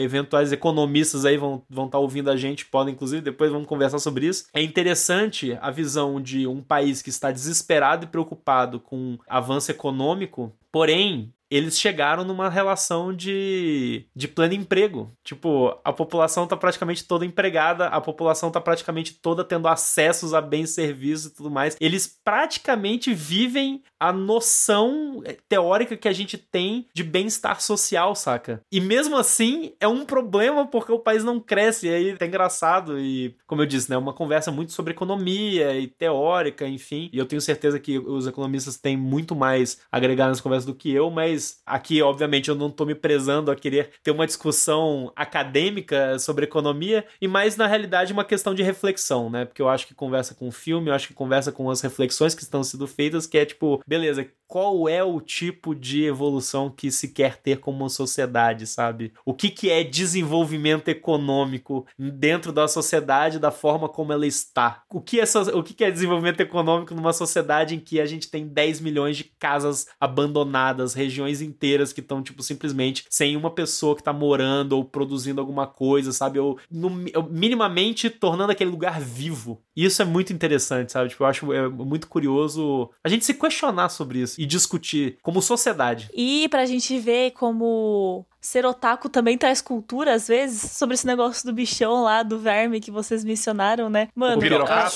Speaker 1: eventuais economistas aí vão estar vão tá ouvindo a gente, podem inclusive depois vamos conversar sobre isso. É interessante a visão de um país que está desesperado e preocupado com avanço econômico, porém eles chegaram numa relação de, de pleno emprego. Tipo, a população tá praticamente toda empregada, a população tá praticamente toda tendo acessos a bens, serviços e tudo mais. Eles praticamente vivem a noção teórica que a gente tem de bem-estar social, saca? E mesmo assim, é um problema porque o país não cresce. E aí é engraçado e, como eu disse, né, uma conversa muito sobre economia e teórica, enfim. E eu tenho certeza que os economistas têm muito mais agregar nessa conversa do que eu, mas aqui, obviamente, eu não tô me prezando a querer ter uma discussão acadêmica sobre economia, e mais, na realidade, uma questão de reflexão, né? Porque eu acho que conversa com o filme, eu acho que conversa com as reflexões que estão sendo feitas, que é tipo, beleza, qual é o tipo de evolução que se quer ter como sociedade, sabe? O que, que é desenvolvimento econômico dentro da sociedade, da forma como ela está? O que, é, o que, que é desenvolvimento econômico numa sociedade em que a gente tem 10 milhões de casas abandonadas, regiões inteiras que estão, tipo, simplesmente sem uma pessoa que está morando ou produzindo alguma coisa, sabe? Ou, no, minimamente tornando aquele lugar vivo. Isso é muito interessante, sabe? Tipo, eu acho é muito curioso a gente se questionar sobre isso e discutir como sociedade.
Speaker 4: E pra gente ver como ser otaku também traz cultura, às vezes, sobre esse negócio do bichão lá, do verme que vocês mencionaram, né? Mano,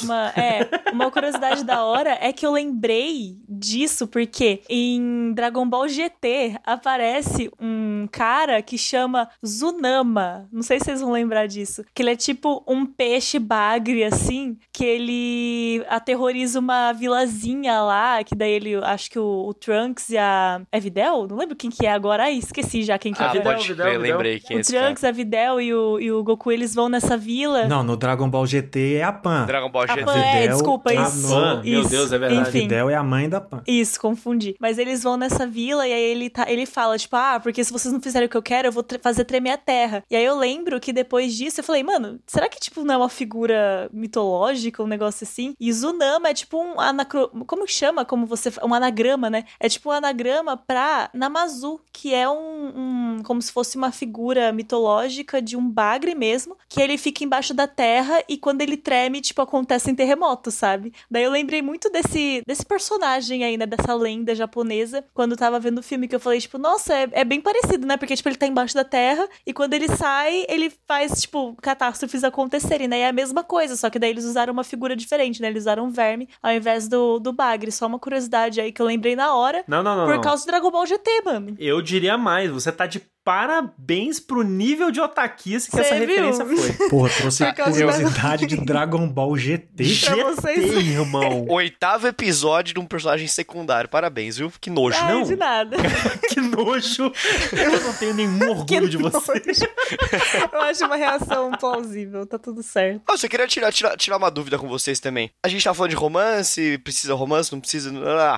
Speaker 4: uma, é, uma curiosidade da hora é que eu lembrei disso porque em Dragon Ball GT aparece um cara que chama Zunama. Não sei se vocês vão lembrar disso. Que ele é tipo um peixe bagre, assim, que ele aterroriza uma vilazinha lá, que daí ele, acho que o, o Trunks e a... É Videl? Não lembro quem que é agora. Ai, esqueci já quem que é.
Speaker 1: Videl,
Speaker 3: Pode
Speaker 1: Videl,
Speaker 3: crer,
Speaker 1: Videl.
Speaker 3: lembrei quem é
Speaker 4: o
Speaker 3: esse cara.
Speaker 4: Trunks, a Videl e o, e o Goku, eles vão nessa vila.
Speaker 2: Não, no Dragon Ball GT é a Pan.
Speaker 3: Dragon Ball
Speaker 4: A
Speaker 3: GT.
Speaker 4: Pan, é,
Speaker 2: Videl,
Speaker 4: desculpa,
Speaker 2: a
Speaker 4: isso.
Speaker 1: Pan, meu
Speaker 4: isso.
Speaker 1: Deus, é verdade.
Speaker 4: Enfim.
Speaker 2: Videl é a mãe da Pan.
Speaker 4: Isso, confundi. Mas eles vão nessa vila e aí ele, tá, ele fala, tipo, ah, porque se vocês não fizerem o que eu quero, eu vou tre- fazer tremer a terra. E aí eu lembro que depois disso eu falei, mano, será que, tipo, não é uma figura mitológica, um negócio assim? E Zunama é tipo um anacro... Como que chama? Como você... Um anagrama, né? É tipo um anagrama pra Namazu, que é um, um... Como se fosse uma figura mitológica de um bagre mesmo, que ele fica embaixo da terra e quando ele treme, tipo, acontecem terremotos, sabe? Daí eu lembrei muito desse, desse personagem aí, né? Dessa lenda japonesa, quando eu tava vendo o filme, que eu falei, tipo, nossa, é, é bem parecido, né? Porque, tipo, ele tá embaixo da terra e quando ele sai, ele faz, tipo, catástrofes acontecerem, né? E é a mesma coisa, só que daí eles usaram uma figura diferente, né? Eles usaram um verme ao invés do, do bagre. Só uma curiosidade aí que eu lembrei na hora,
Speaker 1: Não, não, não.
Speaker 4: por
Speaker 1: não.
Speaker 4: causa do Dragon Ball GT, mano.
Speaker 1: Eu diria mais, você tá de parabéns pro nível de otaquice que
Speaker 4: Cê
Speaker 1: essa
Speaker 4: viu?
Speaker 1: referência foi.
Speaker 2: Porra, trouxe
Speaker 4: Por causa
Speaker 2: curiosidade de Dragon Ball GT.
Speaker 4: Pra vocês-
Speaker 1: GT, irmão.
Speaker 3: Oitavo episódio de um personagem secundário. Parabéns, viu? Que nojo.
Speaker 4: Ai,
Speaker 1: não.
Speaker 4: de nada.
Speaker 1: que nojo. Eu não tenho nenhum orgulho de você.
Speaker 4: eu acho uma reação plausível, tá tudo certo.
Speaker 3: Nossa, eu queria tirar, tirar, tirar uma dúvida com vocês também. A gente tá falando de romance, precisa romance, não precisa.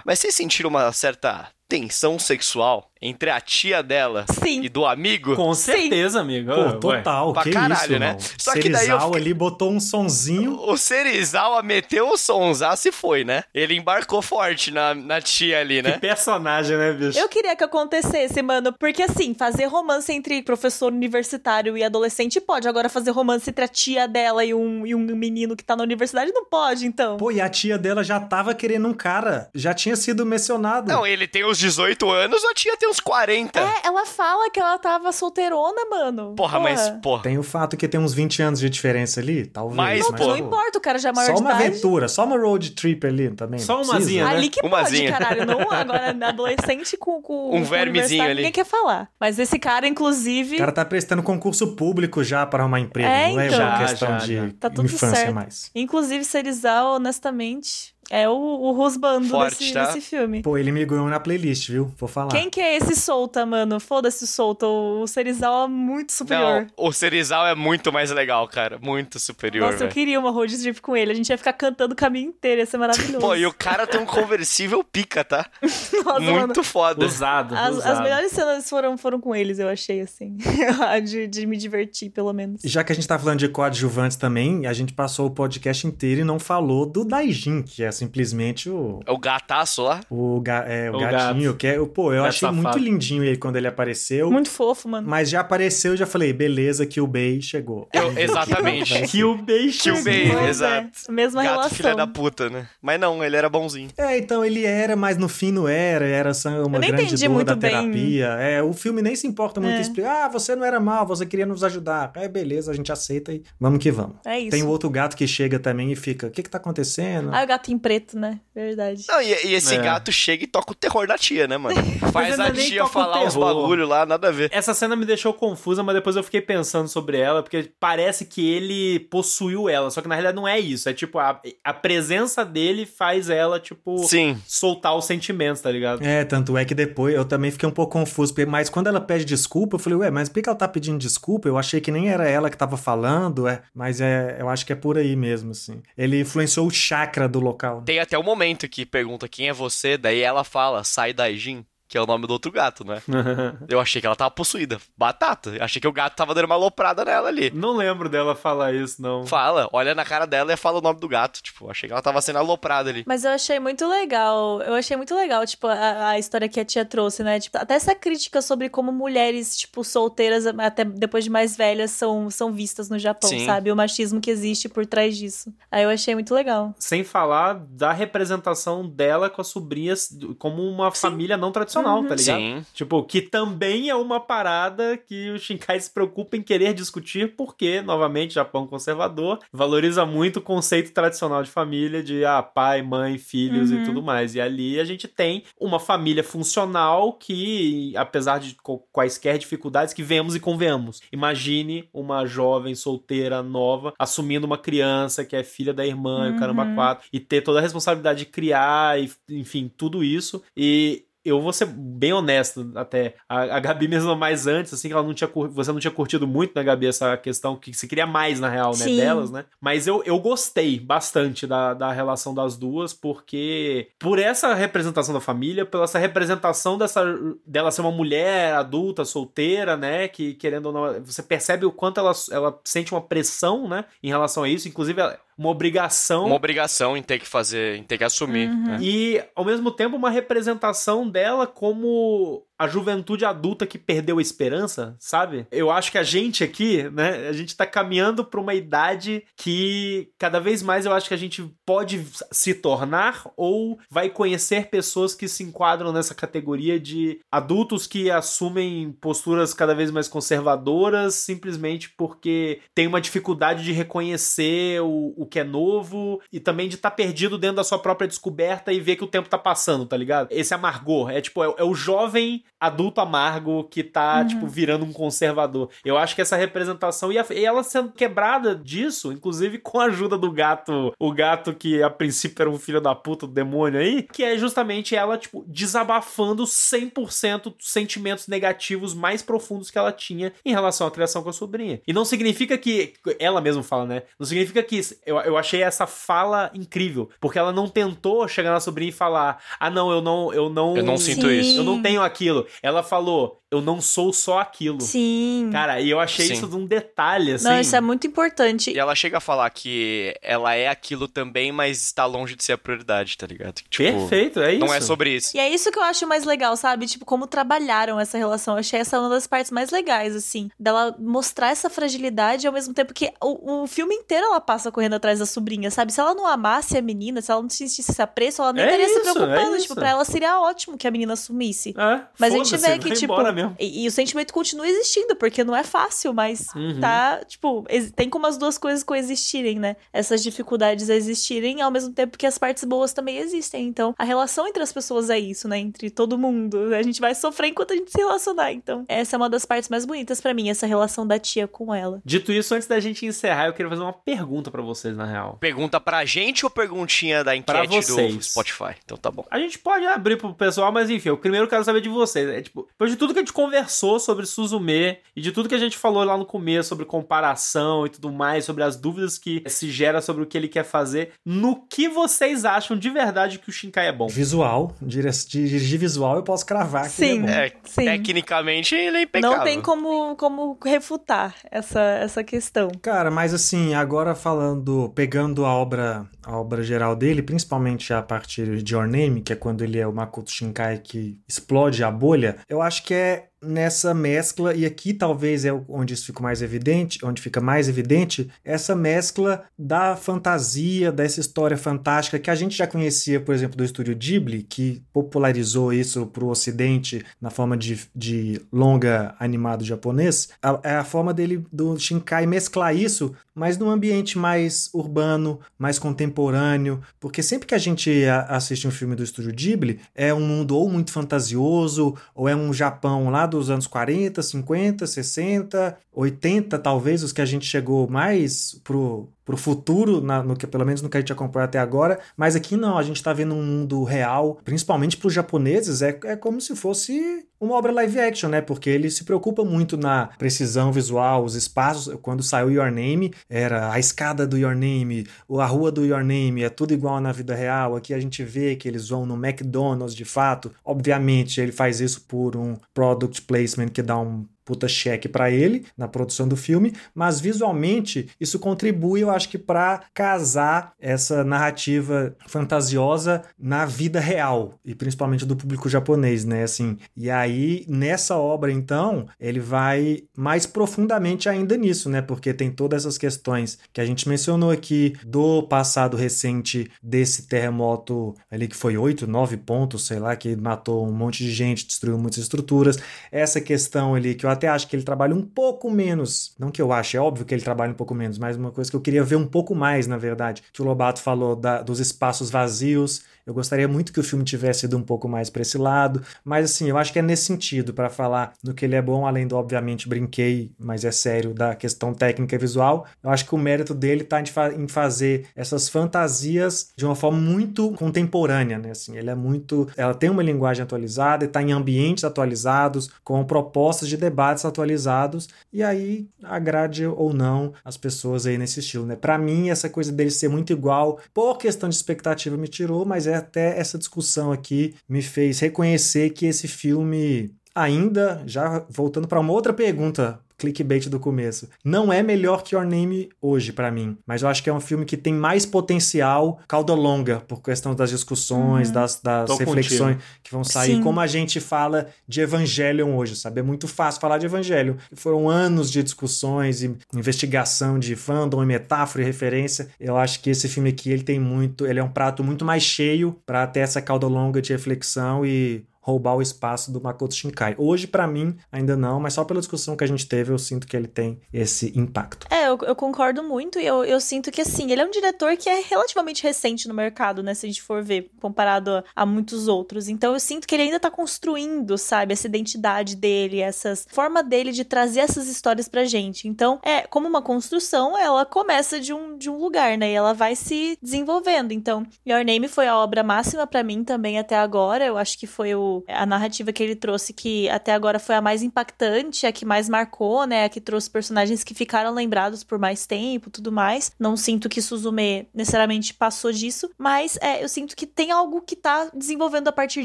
Speaker 3: Mas vocês sentiram uma certa tensão sexual entre a tia dela
Speaker 4: Sim.
Speaker 3: e do amigo?
Speaker 1: Com certeza, amigo.
Speaker 2: Pô,
Speaker 1: Ué.
Speaker 2: total,
Speaker 3: Pra
Speaker 2: que
Speaker 3: caralho,
Speaker 2: isso,
Speaker 3: né?
Speaker 2: irmão.
Speaker 3: Só que daí eu
Speaker 2: Serizal
Speaker 3: fiquei-
Speaker 2: ali botou um sonzinho.
Speaker 3: O Serizawa meteu o sonsaço e foi, né? Ele embarcou forte na, na tia ali,
Speaker 1: Que
Speaker 3: né?
Speaker 1: personagem, né, bicho?
Speaker 4: Eu queria que acontecesse, mano, porque assim, fazer romance entre professor universitário e adolescente pode, agora fazer romance entre a tia dela e um, e um menino que tá na universidade não pode, então.
Speaker 2: Pô, e a tia dela já tava querendo um cara. Já tinha sido mencionado.
Speaker 3: Não, ele tem uns 18 anos, a tia tem uns 40.
Speaker 4: É, ela fala que ela tava solteirona, mano.
Speaker 3: Porra, mas, porra.
Speaker 2: Tem o fato que tem uns 20 anos de diferença ali, talvez.
Speaker 3: Mas,
Speaker 2: mas,
Speaker 3: pô,
Speaker 4: Não importa, o cara já é maior
Speaker 2: Só
Speaker 4: de
Speaker 2: uma
Speaker 4: idade.
Speaker 2: aventura, só uma road trip ali também.
Speaker 1: Só
Speaker 2: não
Speaker 1: umazinha,
Speaker 2: precisa.
Speaker 1: né?
Speaker 4: Ali que
Speaker 3: Umazinha.
Speaker 4: pode, caralho. Não agora, adolescente com, com
Speaker 3: Um
Speaker 4: com
Speaker 3: vermezinho ali.
Speaker 4: Ninguém quer falar. Mas esse cara, inclusive.
Speaker 2: O cara tá prestando concurso público já para arrumar emprego.
Speaker 4: É,
Speaker 2: não é
Speaker 4: então.
Speaker 2: uma
Speaker 1: Já,
Speaker 2: questão
Speaker 1: já,
Speaker 2: de
Speaker 1: já.
Speaker 4: Tá tudo
Speaker 2: infância
Speaker 4: certo.
Speaker 2: mais.
Speaker 4: Inclusive, Serizal, honestamente, é o, o rusbando
Speaker 3: Forte,
Speaker 4: desse,
Speaker 3: tá?
Speaker 4: desse filme.
Speaker 2: Pô, ele me ganhou na playlist, viu? Vou falar.
Speaker 4: Quem que é esse solta, mano? Foda-se o solta. O Serizal é muito superior.
Speaker 3: Não, o Serizawa é muito mais legal, cara. Muito superior,
Speaker 4: Nossa, eu
Speaker 3: velho.
Speaker 4: queria uma road trip com ele. A gente ia ficar cantando o caminho inteiro, ia ser maravilhoso.
Speaker 3: Pô, e o cara tem um conversível pica, tá?
Speaker 4: Nossa, mano.
Speaker 3: muito foda.
Speaker 1: Usado,
Speaker 4: As,
Speaker 1: usado.
Speaker 4: as melhores cenas foram, foram com eles, eu achei, assim. de, de me divertir, pelo menos.
Speaker 2: E Já que a gente tá falando de coadjuvantes também, a gente passou o podcast inteiro e não falou do Daijin, que é simplesmente o,
Speaker 3: É o gataço lá.
Speaker 2: o, ga- é, o,
Speaker 1: O
Speaker 2: gatinho, que é, pô, eu
Speaker 1: Gato
Speaker 2: achei
Speaker 1: safado.
Speaker 2: muito lindinho ele quando ele apareceu.
Speaker 4: Muito fofo, mano.
Speaker 2: Mas já apareceu, já falei, beleza, que o Bay chegou.
Speaker 3: Eu- exatamente.
Speaker 1: Que o beijo.
Speaker 3: Que o Bay,
Speaker 4: Pois
Speaker 3: exato.
Speaker 4: É, mesma
Speaker 3: Gato
Speaker 4: relação.
Speaker 3: filha da puta, né? Mas não, ele era bonzinho.
Speaker 2: É, então ele era, mas no fim não era, era só uma
Speaker 4: Eu
Speaker 2: grande dor
Speaker 4: muito
Speaker 2: da
Speaker 4: bem.
Speaker 2: terapia. É, o filme nem se importa muito
Speaker 4: É.
Speaker 2: em explicar, ah, você não era mal, você queria nos ajudar. É, beleza, a gente aceita e vamos que vamos.
Speaker 4: É isso.
Speaker 2: Tem o outro gato que chega também e fica, o que que tá acontecendo?
Speaker 4: Ah, o gato em preto, né? Verdade.
Speaker 3: Não, e, e esse
Speaker 1: É.
Speaker 3: gato chega e toca o terror da tia, né, mano? Faz a tia falar uns
Speaker 1: terror.
Speaker 3: bagulho lá, nada a ver.
Speaker 1: Essa cena me deixou confusa, mas depois eu fiquei pensando sobre ela, porque parece que ele possuiu ela, só que na realidade não é isso. É tipo, a, a presença dele faz ela, tipo,
Speaker 3: Sim.
Speaker 1: soltar os sentimentos, tá ligado?
Speaker 2: É, tanto é que depois eu também fiquei um pouco confuso, mas quando ela pede desculpa, eu falei, ué, mas por que que ela tá pedindo desculpa? Eu achei que nem era ela que tava falando, é, mas é, eu acho que é por aí mesmo, assim. Ele influenciou o chakra do local.
Speaker 3: Tem até o momento que pergunta quem é você, daí ela fala, sai da Jin, que é o nome do outro gato, né? Eu achei que ela tava possuída. Batata. Eu achei que o gato tava dando uma aloprada nela ali.
Speaker 1: não lembro dela falar isso, não.
Speaker 3: Fala, olha na cara dela e fala o nome do gato. Tipo, achei que ela tava sendo aloprada ali.
Speaker 4: Mas eu achei muito legal. Eu achei muito legal, tipo, a, a história que a tia trouxe, né? Tipo, até essa crítica sobre como mulheres, tipo, solteiras, até depois de mais velhas, são, são vistas no Japão,
Speaker 3: Sim.
Speaker 4: sabe? O machismo que existe por trás disso. Aí eu achei muito legal.
Speaker 1: Sem falar da representação dela com as sobrinhas como uma família não tradicional, tá ligado?
Speaker 3: Sim.
Speaker 1: Tipo, que também é uma parada que o Shinkai se preocupa em querer discutir, porque, novamente, Japão conservador valoriza muito o conceito tradicional de família, de ah, pai, mãe, filhos
Speaker 4: Uhum.
Speaker 1: e tudo mais. E ali a gente tem uma família funcional que, apesar de quaisquer dificuldades, que vemos e convenhamos. Imagine uma jovem solteira nova assumindo uma criança que é filha da irmã e o caramba
Speaker 4: Uhum.
Speaker 1: quatro, e ter toda a responsabilidade de criar, e, enfim, tudo isso. E eu vou ser bem honesto até. A, a Gabi mesmo mais antes, assim, que ela não tinha você não tinha curtido muito, né, Gabi, essa questão que você queria mais, na real, né, Sim. delas, né? Mas eu, eu gostei bastante da, da relação das duas, porque por essa representação da família, pela essa representação dessa, dela ser uma mulher adulta, solteira, né, que querendo ou não, você percebe o quanto ela, ela sente uma pressão, né, em relação a isso, inclusive ela, uma obrigação.
Speaker 3: Uma obrigação em ter que fazer, em ter que assumir. Uhum.
Speaker 1: Né? E, ao mesmo tempo, uma representação dela como a juventude adulta que perdeu a esperança, sabe? Eu acho que a gente aqui, né, a gente tá caminhando para uma idade que cada vez mais eu acho que a gente pode se tornar ou vai conhecer pessoas que se enquadram nessa categoria de adultos que assumem posturas cada vez mais conservadoras simplesmente porque tem uma dificuldade de reconhecer o, o que é novo e também de estar tá perdido dentro da sua própria descoberta e ver que o tempo tá passando, tá ligado? Esse amargor, é tipo, é, é o jovem adulto amargo que tá, uhum. tipo, virando um conservador. Eu acho que essa representação, e, a, e ela sendo quebrada disso, inclusive com a ajuda do gato, o gato que a princípio era um filho da puta do demônio aí, que é justamente ela, tipo, desabafando 100% dos sentimentos negativos mais profundos que ela tinha em relação à criação com a sobrinha. E não significa que, ela mesma fala, né? Não significa que, eu, eu achei essa fala incrível, porque ela não tentou chegar na sobrinha e falar, ah não, eu não, eu não...
Speaker 3: Eu não sinto Sim. isso.
Speaker 1: Eu não tenho aquilo. Ela falou: eu não sou só aquilo.
Speaker 4: Sim.
Speaker 1: Cara, e eu achei Sim. isso de um detalhe, assim.
Speaker 4: Não, isso é muito importante.
Speaker 3: E ela chega a falar que ela é aquilo também, mas está longe de ser a prioridade, tá ligado?
Speaker 1: Tipo, Perfeito, é isso.
Speaker 3: Não é sobre isso.
Speaker 4: E é isso que eu acho mais legal, sabe? Tipo, como trabalharam essa relação. Eu achei essa uma das partes mais legais, assim. Dela mostrar essa fragilidade ao mesmo tempo que o, o filme inteiro ela passa correndo atrás da sobrinha, sabe? Se ela não amasse a menina, se ela não sentisse esse apreço, ela nem é estaria isso, se preocupando. É tipo, pra ela seria ótimo que a menina sumisse. É, mas a gente vê que, tipo. E, e, o sentimento continua existindo, porque não é fácil, mas uhum. tá, tipo, tem como as duas coisas coexistirem, né? Essas dificuldades existirem, ao mesmo tempo que as partes boas também existem. Então, a relação entre as pessoas é isso, né? Entre todo mundo. A gente vai sofrer enquanto a gente se relacionar. Então, essa é uma das partes mais bonitas para mim, essa relação da tia com ela.
Speaker 1: Dito isso, antes da gente encerrar, eu queria fazer uma pergunta para vocês, na real.
Speaker 3: Pergunta pra gente ou perguntinha da enquete do Spotify? Então tá bom.
Speaker 1: A gente pode abrir pro pessoal, mas enfim, eu primeiro quero saber de vocês. É tipo, depois de tudo que a gente conversou sobre Suzume e de tudo que a gente falou lá no começo sobre comparação e tudo mais, sobre as dúvidas que se gera sobre o que ele quer fazer, no que vocês acham de verdade que o Shinkai é bom?
Speaker 2: Visual, dirigir visual eu posso cravar que
Speaker 4: sim,
Speaker 2: é,
Speaker 3: é
Speaker 4: sim.
Speaker 3: Tecnicamente ele é impecável.
Speaker 4: Não tem como, como refutar essa, essa questão.
Speaker 2: Cara, mas assim, agora falando, pegando a obra a obra geral dele, principalmente a partir de Your Name, que é quando ele é o Makoto Shinkai que explode a bolha, eu acho que é nessa mescla, e aqui talvez é onde isso fica mais evidente, onde fica mais evidente, essa mescla da fantasia, dessa história fantástica que a gente já conhecia, por exemplo, do estúdio Ghibli, que popularizou isso para o ocidente na forma de, de longa animado japonês, é a forma dele, do Shinkai, mesclar isso, mas num ambiente mais urbano, mais contemporâneo, porque sempre que a gente assiste um filme do estúdio Ghibli, é um mundo ou muito fantasioso, ou é um Japão lá dos anos 40, 50, 60, 80, talvez, os que a gente chegou mais pro, pro futuro, na, no que, pelo menos no que a gente acompanha até agora. Mas aqui não, a gente está vendo um mundo real, principalmente para os japoneses, é, é como se fosse uma obra live action, né? Porque ele se preocupa muito na precisão visual, os espaços. Quando saiu Your Name, era a escada do Your Name, a rua do Your Name, é tudo igual na vida real. Aqui a gente vê que eles vão no McDonald's de fato. Obviamente, ele faz isso por um product placement que dá um puta cheque para ele na produção do filme, mas visualmente isso contribui, eu acho que para casar essa narrativa fantasiosa na vida real e principalmente do público japonês, né, assim. E aí nessa obra então, ele vai mais profundamente ainda nisso, né? Porque tem todas essas questões que a gente mencionou aqui do passado recente desse terremoto ali que foi 8, 9 pontos, sei lá, que matou um monte de gente, destruiu muitas estruturas. Essa questão ali que eu até acho que ele trabalha um pouco menos. Não que eu ache, é óbvio que ele trabalha um pouco menos, mas uma coisa que eu queria ver um pouco mais, na verdade. Que o Lobato falou da, dos espaços vazios. Eu gostaria muito que o filme tivesse ido um pouco mais para esse lado, mas assim, eu acho que é nesse sentido, para falar no que ele é bom, além do, obviamente, brinquei, mas é sério, da questão técnica e visual. Eu acho que o mérito dele tá em fazer essas fantasias de uma forma muito contemporânea, né? Assim, ele é muito. Ela tem uma linguagem atualizada está em ambientes atualizados, com propostas de debates atualizados, e aí agrade ou não as pessoas aí nesse estilo, né? Para mim, essa coisa dele ser muito igual, por questão de expectativa, me tirou, mas é até essa discussão aqui me fez reconhecer que esse filme ainda, já voltando para uma outra pergunta clickbait do começo. Não é melhor que Your Name hoje para mim, mas eu acho que é um filme que tem mais potencial cauda longa por questão das discussões, uhum. das, das reflexões contigo. que vão sair. Sim. Como a gente fala de Evangelion hoje, sabe? É muito fácil falar de Evangelion. Foram anos de discussões e investigação de fandom e metáfora e referência. Eu acho que esse filme aqui ele tem muito, ele é um prato muito mais cheio para ter essa cauda longa de reflexão e roubar o espaço do Makoto Shinkai. Hoje, para mim, ainda não, mas só pela discussão que a gente teve, eu sinto que ele tem esse impacto.
Speaker 4: É, eu, eu concordo muito e eu, eu sinto que, assim, ele é um diretor que é relativamente recente no mercado, né? Se a gente for ver, comparado a, a muitos outros. Então, eu sinto que ele ainda tá construindo, sabe? Essa identidade dele, essa forma dele de trazer essas histórias pra gente. Então, é, como uma construção, ela começa de um, de um lugar, né? E ela vai se desenvolvendo. Então, Your Name foi a obra máxima para mim também até agora. Eu acho que foi o a narrativa que ele trouxe, que até agora foi a mais impactante, a que mais marcou, né? A que trouxe personagens que ficaram lembrados por mais tempo tudo mais. Não sinto que Suzume necessariamente passou disso, mas é, eu sinto que tem algo que tá desenvolvendo a partir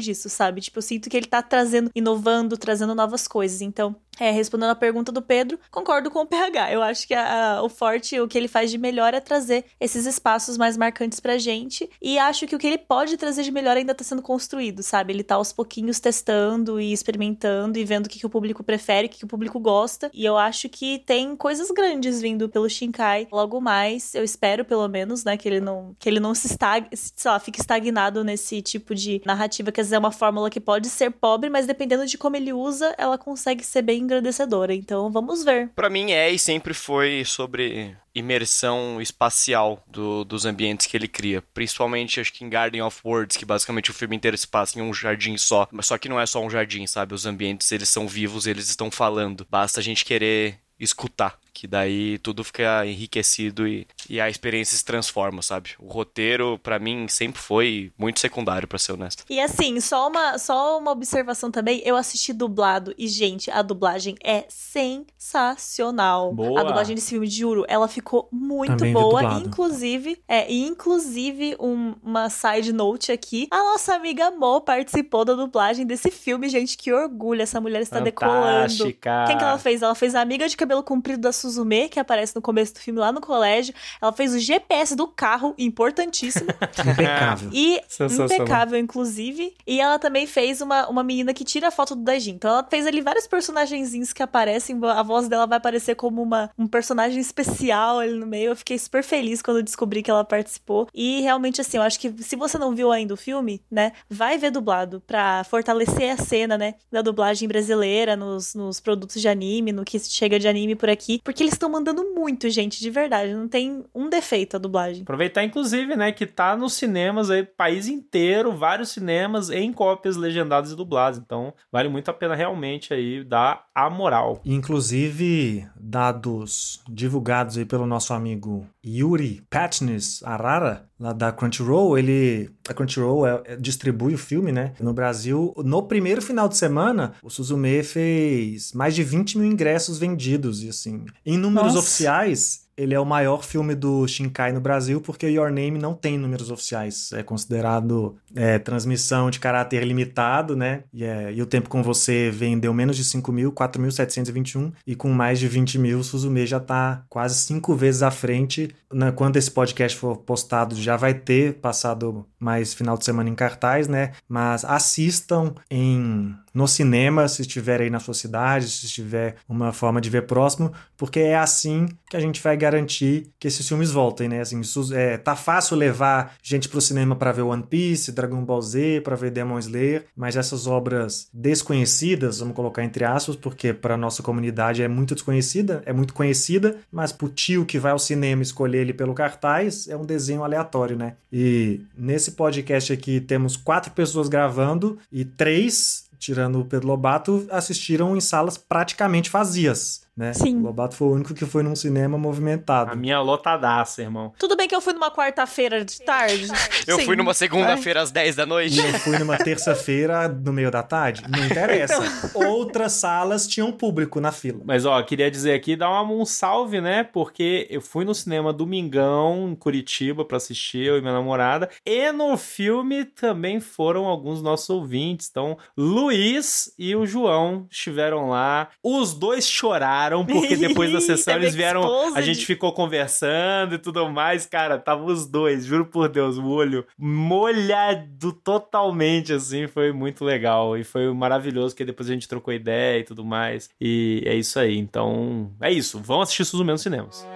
Speaker 4: disso, sabe? Tipo, eu sinto que ele tá trazendo, inovando, trazendo novas coisas. Então, é, respondendo a pergunta do Pedro, concordo com o PH. Eu acho que a, a, o Forte, o que ele faz de melhor é trazer esses espaços mais marcantes pra gente. E acho que o que ele pode trazer de melhor ainda tá sendo construído, sabe? Ele tá aos pouquinhos testando e experimentando e vendo o que, que o público prefere, o que, que o público gosta. E eu acho que tem coisas grandes vindo pelo Shinkai. Logo mais, eu espero pelo menos, né, que ele não, que ele não se estag, sei lá, fique estagnado nesse tipo de narrativa, quer dizer, é uma fórmula que pode ser pobre, mas dependendo de como ele usa, ela consegue ser bem engrandecedora. Então vamos ver.
Speaker 3: Para mim é e sempre foi sobre imersão espacial do, dos ambientes que ele cria. Principalmente, acho que em Garden of Words, que basicamente o filme inteiro se passa em um jardim só. Mas só que não é só um jardim, sabe? Os ambientes, eles são vivos, eles estão falando. Basta a gente querer escutar que daí tudo fica enriquecido e, e a experiência se transforma, sabe? O roteiro, para mim, sempre foi muito secundário, para ser honesto.
Speaker 4: E assim, só uma, só uma observação também, eu assisti dublado e, gente, a dublagem é sensacional.
Speaker 1: Boa.
Speaker 4: A dublagem desse filme, juro, ela ficou muito também boa. Inclusive, é, inclusive um, uma side note aqui, a nossa amiga Mo participou da dublagem desse filme, gente, que orgulho, essa mulher está Fantástica. decolando. Quem que ela fez? Ela fez a amiga de cabelo comprido da Suzume, que aparece no começo do filme lá no colégio. Ela fez o GPS do carro, importantíssimo.
Speaker 2: impecável.
Speaker 4: E impecável, inclusive. E ela também fez uma, uma menina que tira a foto do Daijin. Então ela fez ali vários personagenzinhos que aparecem. A voz dela vai aparecer como uma, um personagem especial ali no meio. Eu fiquei super feliz quando descobri que ela participou. E realmente, assim, eu acho que se você não viu ainda o filme, né, vai ver dublado pra fortalecer a cena, né, da dublagem brasileira nos, nos produtos de anime, no que chega de anime por aqui. Porque porque eles estão mandando muito, gente, de verdade. Não tem um defeito a dublagem.
Speaker 1: Aproveitar, inclusive, né, que tá nos cinemas aí, país inteiro, vários cinemas em cópias legendadas e dubladas. Então, vale muito a pena realmente aí dar a moral.
Speaker 2: Inclusive, dados divulgados aí pelo nosso amigo Yuri Patnis Arara, lá da Crunchyroll, ele a Crunchyroll é, é, distribui o filme, né? No Brasil, no primeiro final de semana, o Suzume fez mais de 20 mil ingressos vendidos e assim, em números Nossa. oficiais, ele é o maior filme do Shinkai no Brasil porque Your Name não tem números oficiais. É considerado é, transmissão de caráter limitado, né? E, é, e, o Tempo com Você vendeu menos de 5 mil, 4.721. E com mais de 20 mil, Suzume já tá quase cinco vezes à frente. Né? Quando esse podcast for postado, já vai ter passado mais final de semana em cartaz, né? Mas assistam em no cinema, se estiver aí na sua cidade, se tiver uma forma de ver próximo, porque é assim que a gente vai garantir que esses filmes voltem, né? Assim, é, tá fácil levar gente pro cinema para ver One Piece, Dragon Ball Z, para ver Demon Slayer, mas essas obras desconhecidas, vamos colocar entre aspas, porque para nossa comunidade é muito desconhecida, é muito conhecida, mas pro tio que vai ao cinema escolher ele pelo cartaz, é um desenho aleatório, né? E nesse podcast aqui temos quatro pessoas gravando e três tirando o Pedro Lobato, assistiram em salas praticamente vazias né?
Speaker 4: Sim.
Speaker 2: O Lobato foi o único que foi num cinema movimentado.
Speaker 1: A minha lotadaça, irmão.
Speaker 4: Tudo bem que eu fui numa quarta-feira de tarde.
Speaker 3: eu
Speaker 4: Sim.
Speaker 3: fui numa segunda-feira às 10 da noite.
Speaker 2: Eu fui numa terça-feira no meio da tarde. Não interessa. Então... Outras salas tinham público na fila.
Speaker 1: Mas, ó, queria dizer aqui, dar um salve, né? Porque eu fui no cinema Domingão, em Curitiba, pra assistir, eu e minha namorada. E no filme também foram alguns nossos ouvintes. Então, Luiz e o João estiveram lá. Os dois choraram porque depois da sessão eles vieram. A gente ficou conversando e tudo mais. Cara, tava os dois, juro por Deus, o olho molhado totalmente, assim. Foi muito legal. E foi maravilhoso, que depois a gente trocou ideia e tudo mais. E é isso aí. Então, é isso. Vão assistir Suzume nos cinemas.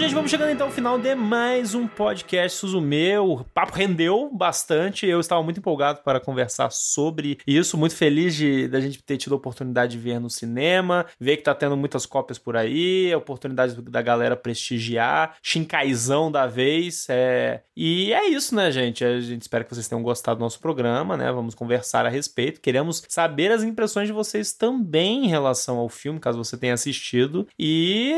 Speaker 1: Gente, vamos chegando então ao final de mais um podcast Suzume. O papo rendeu bastante. Eu estava muito empolgado para conversar sobre isso. Muito feliz de da gente ter tido a oportunidade de ver no cinema, ver que tá tendo muitas cópias por aí, a oportunidade da galera prestigiar, Shinkaizão da vez. É... E é isso, né, gente? A gente espera que vocês tenham gostado do nosso programa, né? Vamos conversar a respeito. Queremos saber as impressões de vocês também em relação ao filme, caso você tenha assistido. E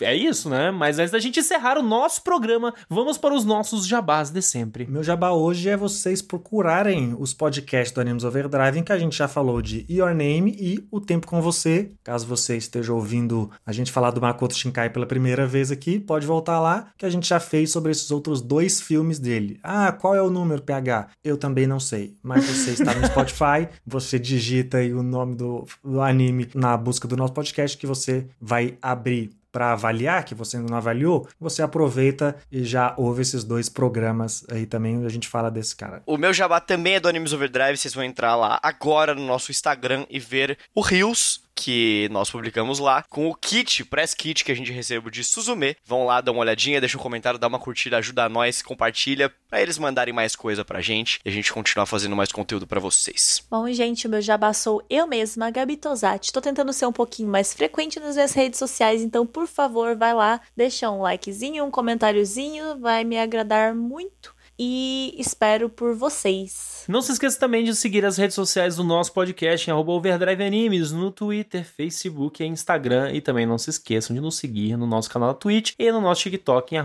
Speaker 1: é isso, né? Mas antes da gente gente encerrar o nosso programa, vamos para os nossos jabás de sempre.
Speaker 2: Meu jabá hoje é vocês procurarem os podcasts do Animes Overdrive, em que a gente já falou de Your Name e O Tempo com Você. Caso você esteja ouvindo a gente falar do Makoto Shinkai pela primeira vez aqui, pode voltar lá, que a gente já fez sobre esses outros dois filmes dele. Ah, qual é o número, PH? Eu também não sei, mas você está no Spotify, você digita aí o nome do, do anime na busca do nosso podcast que você vai abrir para avaliar, que você ainda não avaliou, você aproveita e já ouve esses dois programas aí também, a gente fala desse cara.
Speaker 3: O meu jabá também é do Animes Overdrive, vocês vão entrar lá agora no nosso Instagram e ver o Rios, que nós publicamos lá, com o kit, press kit que a gente recebeu de Suzume. Vão lá, dá uma olhadinha, deixa um comentário, dá uma curtida, ajuda nós, compartilha, para eles mandarem mais coisa pra gente e a gente continuar fazendo mais conteúdo para vocês.
Speaker 4: Bom, gente, o meu jabá sou eu mesma, Gabi Tosati. Tô tentando ser um pouquinho mais frequente nas minhas redes sociais, então, por favor, vai lá, deixa um likezinho, um comentáriozinho, vai me agradar muito e espero por vocês.
Speaker 1: Não se esqueça também de seguir as redes sociais do nosso podcast em Overdrive Animes no Twitter, Facebook e Instagram. E também não se esqueçam de nos seguir no nosso canal Twitch e no nosso TikTok em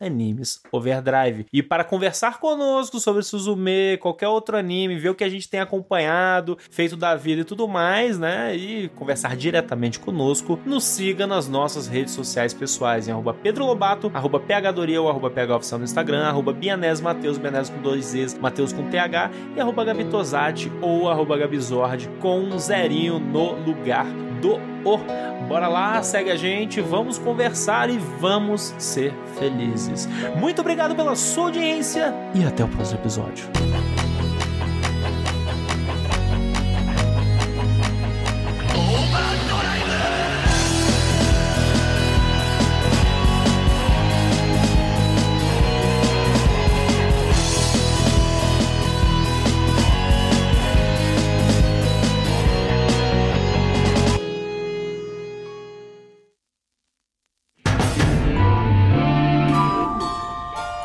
Speaker 1: Animes Overdrive. E para conversar conosco sobre Suzume, qualquer outro anime, ver o que a gente tem acompanhado, feito da vida e tudo mais, né? E conversar diretamente conosco, nos siga nas nossas redes sociais pessoais em Pedro Lobato, PHDoria ou arroba PH Oficial no Instagram, Bianés Mateus, Bianés com dois Z's, Mateus com TH e arroba Gabitosati ou arroba Gabizord com um zerinho no lugar do O. Bora lá, segue a gente, vamos conversar e vamos ser felizes. Muito obrigado pela sua audiência e até o próximo episódio.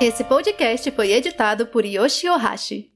Speaker 5: Esse podcast foi editado por Yoshi Ohashi.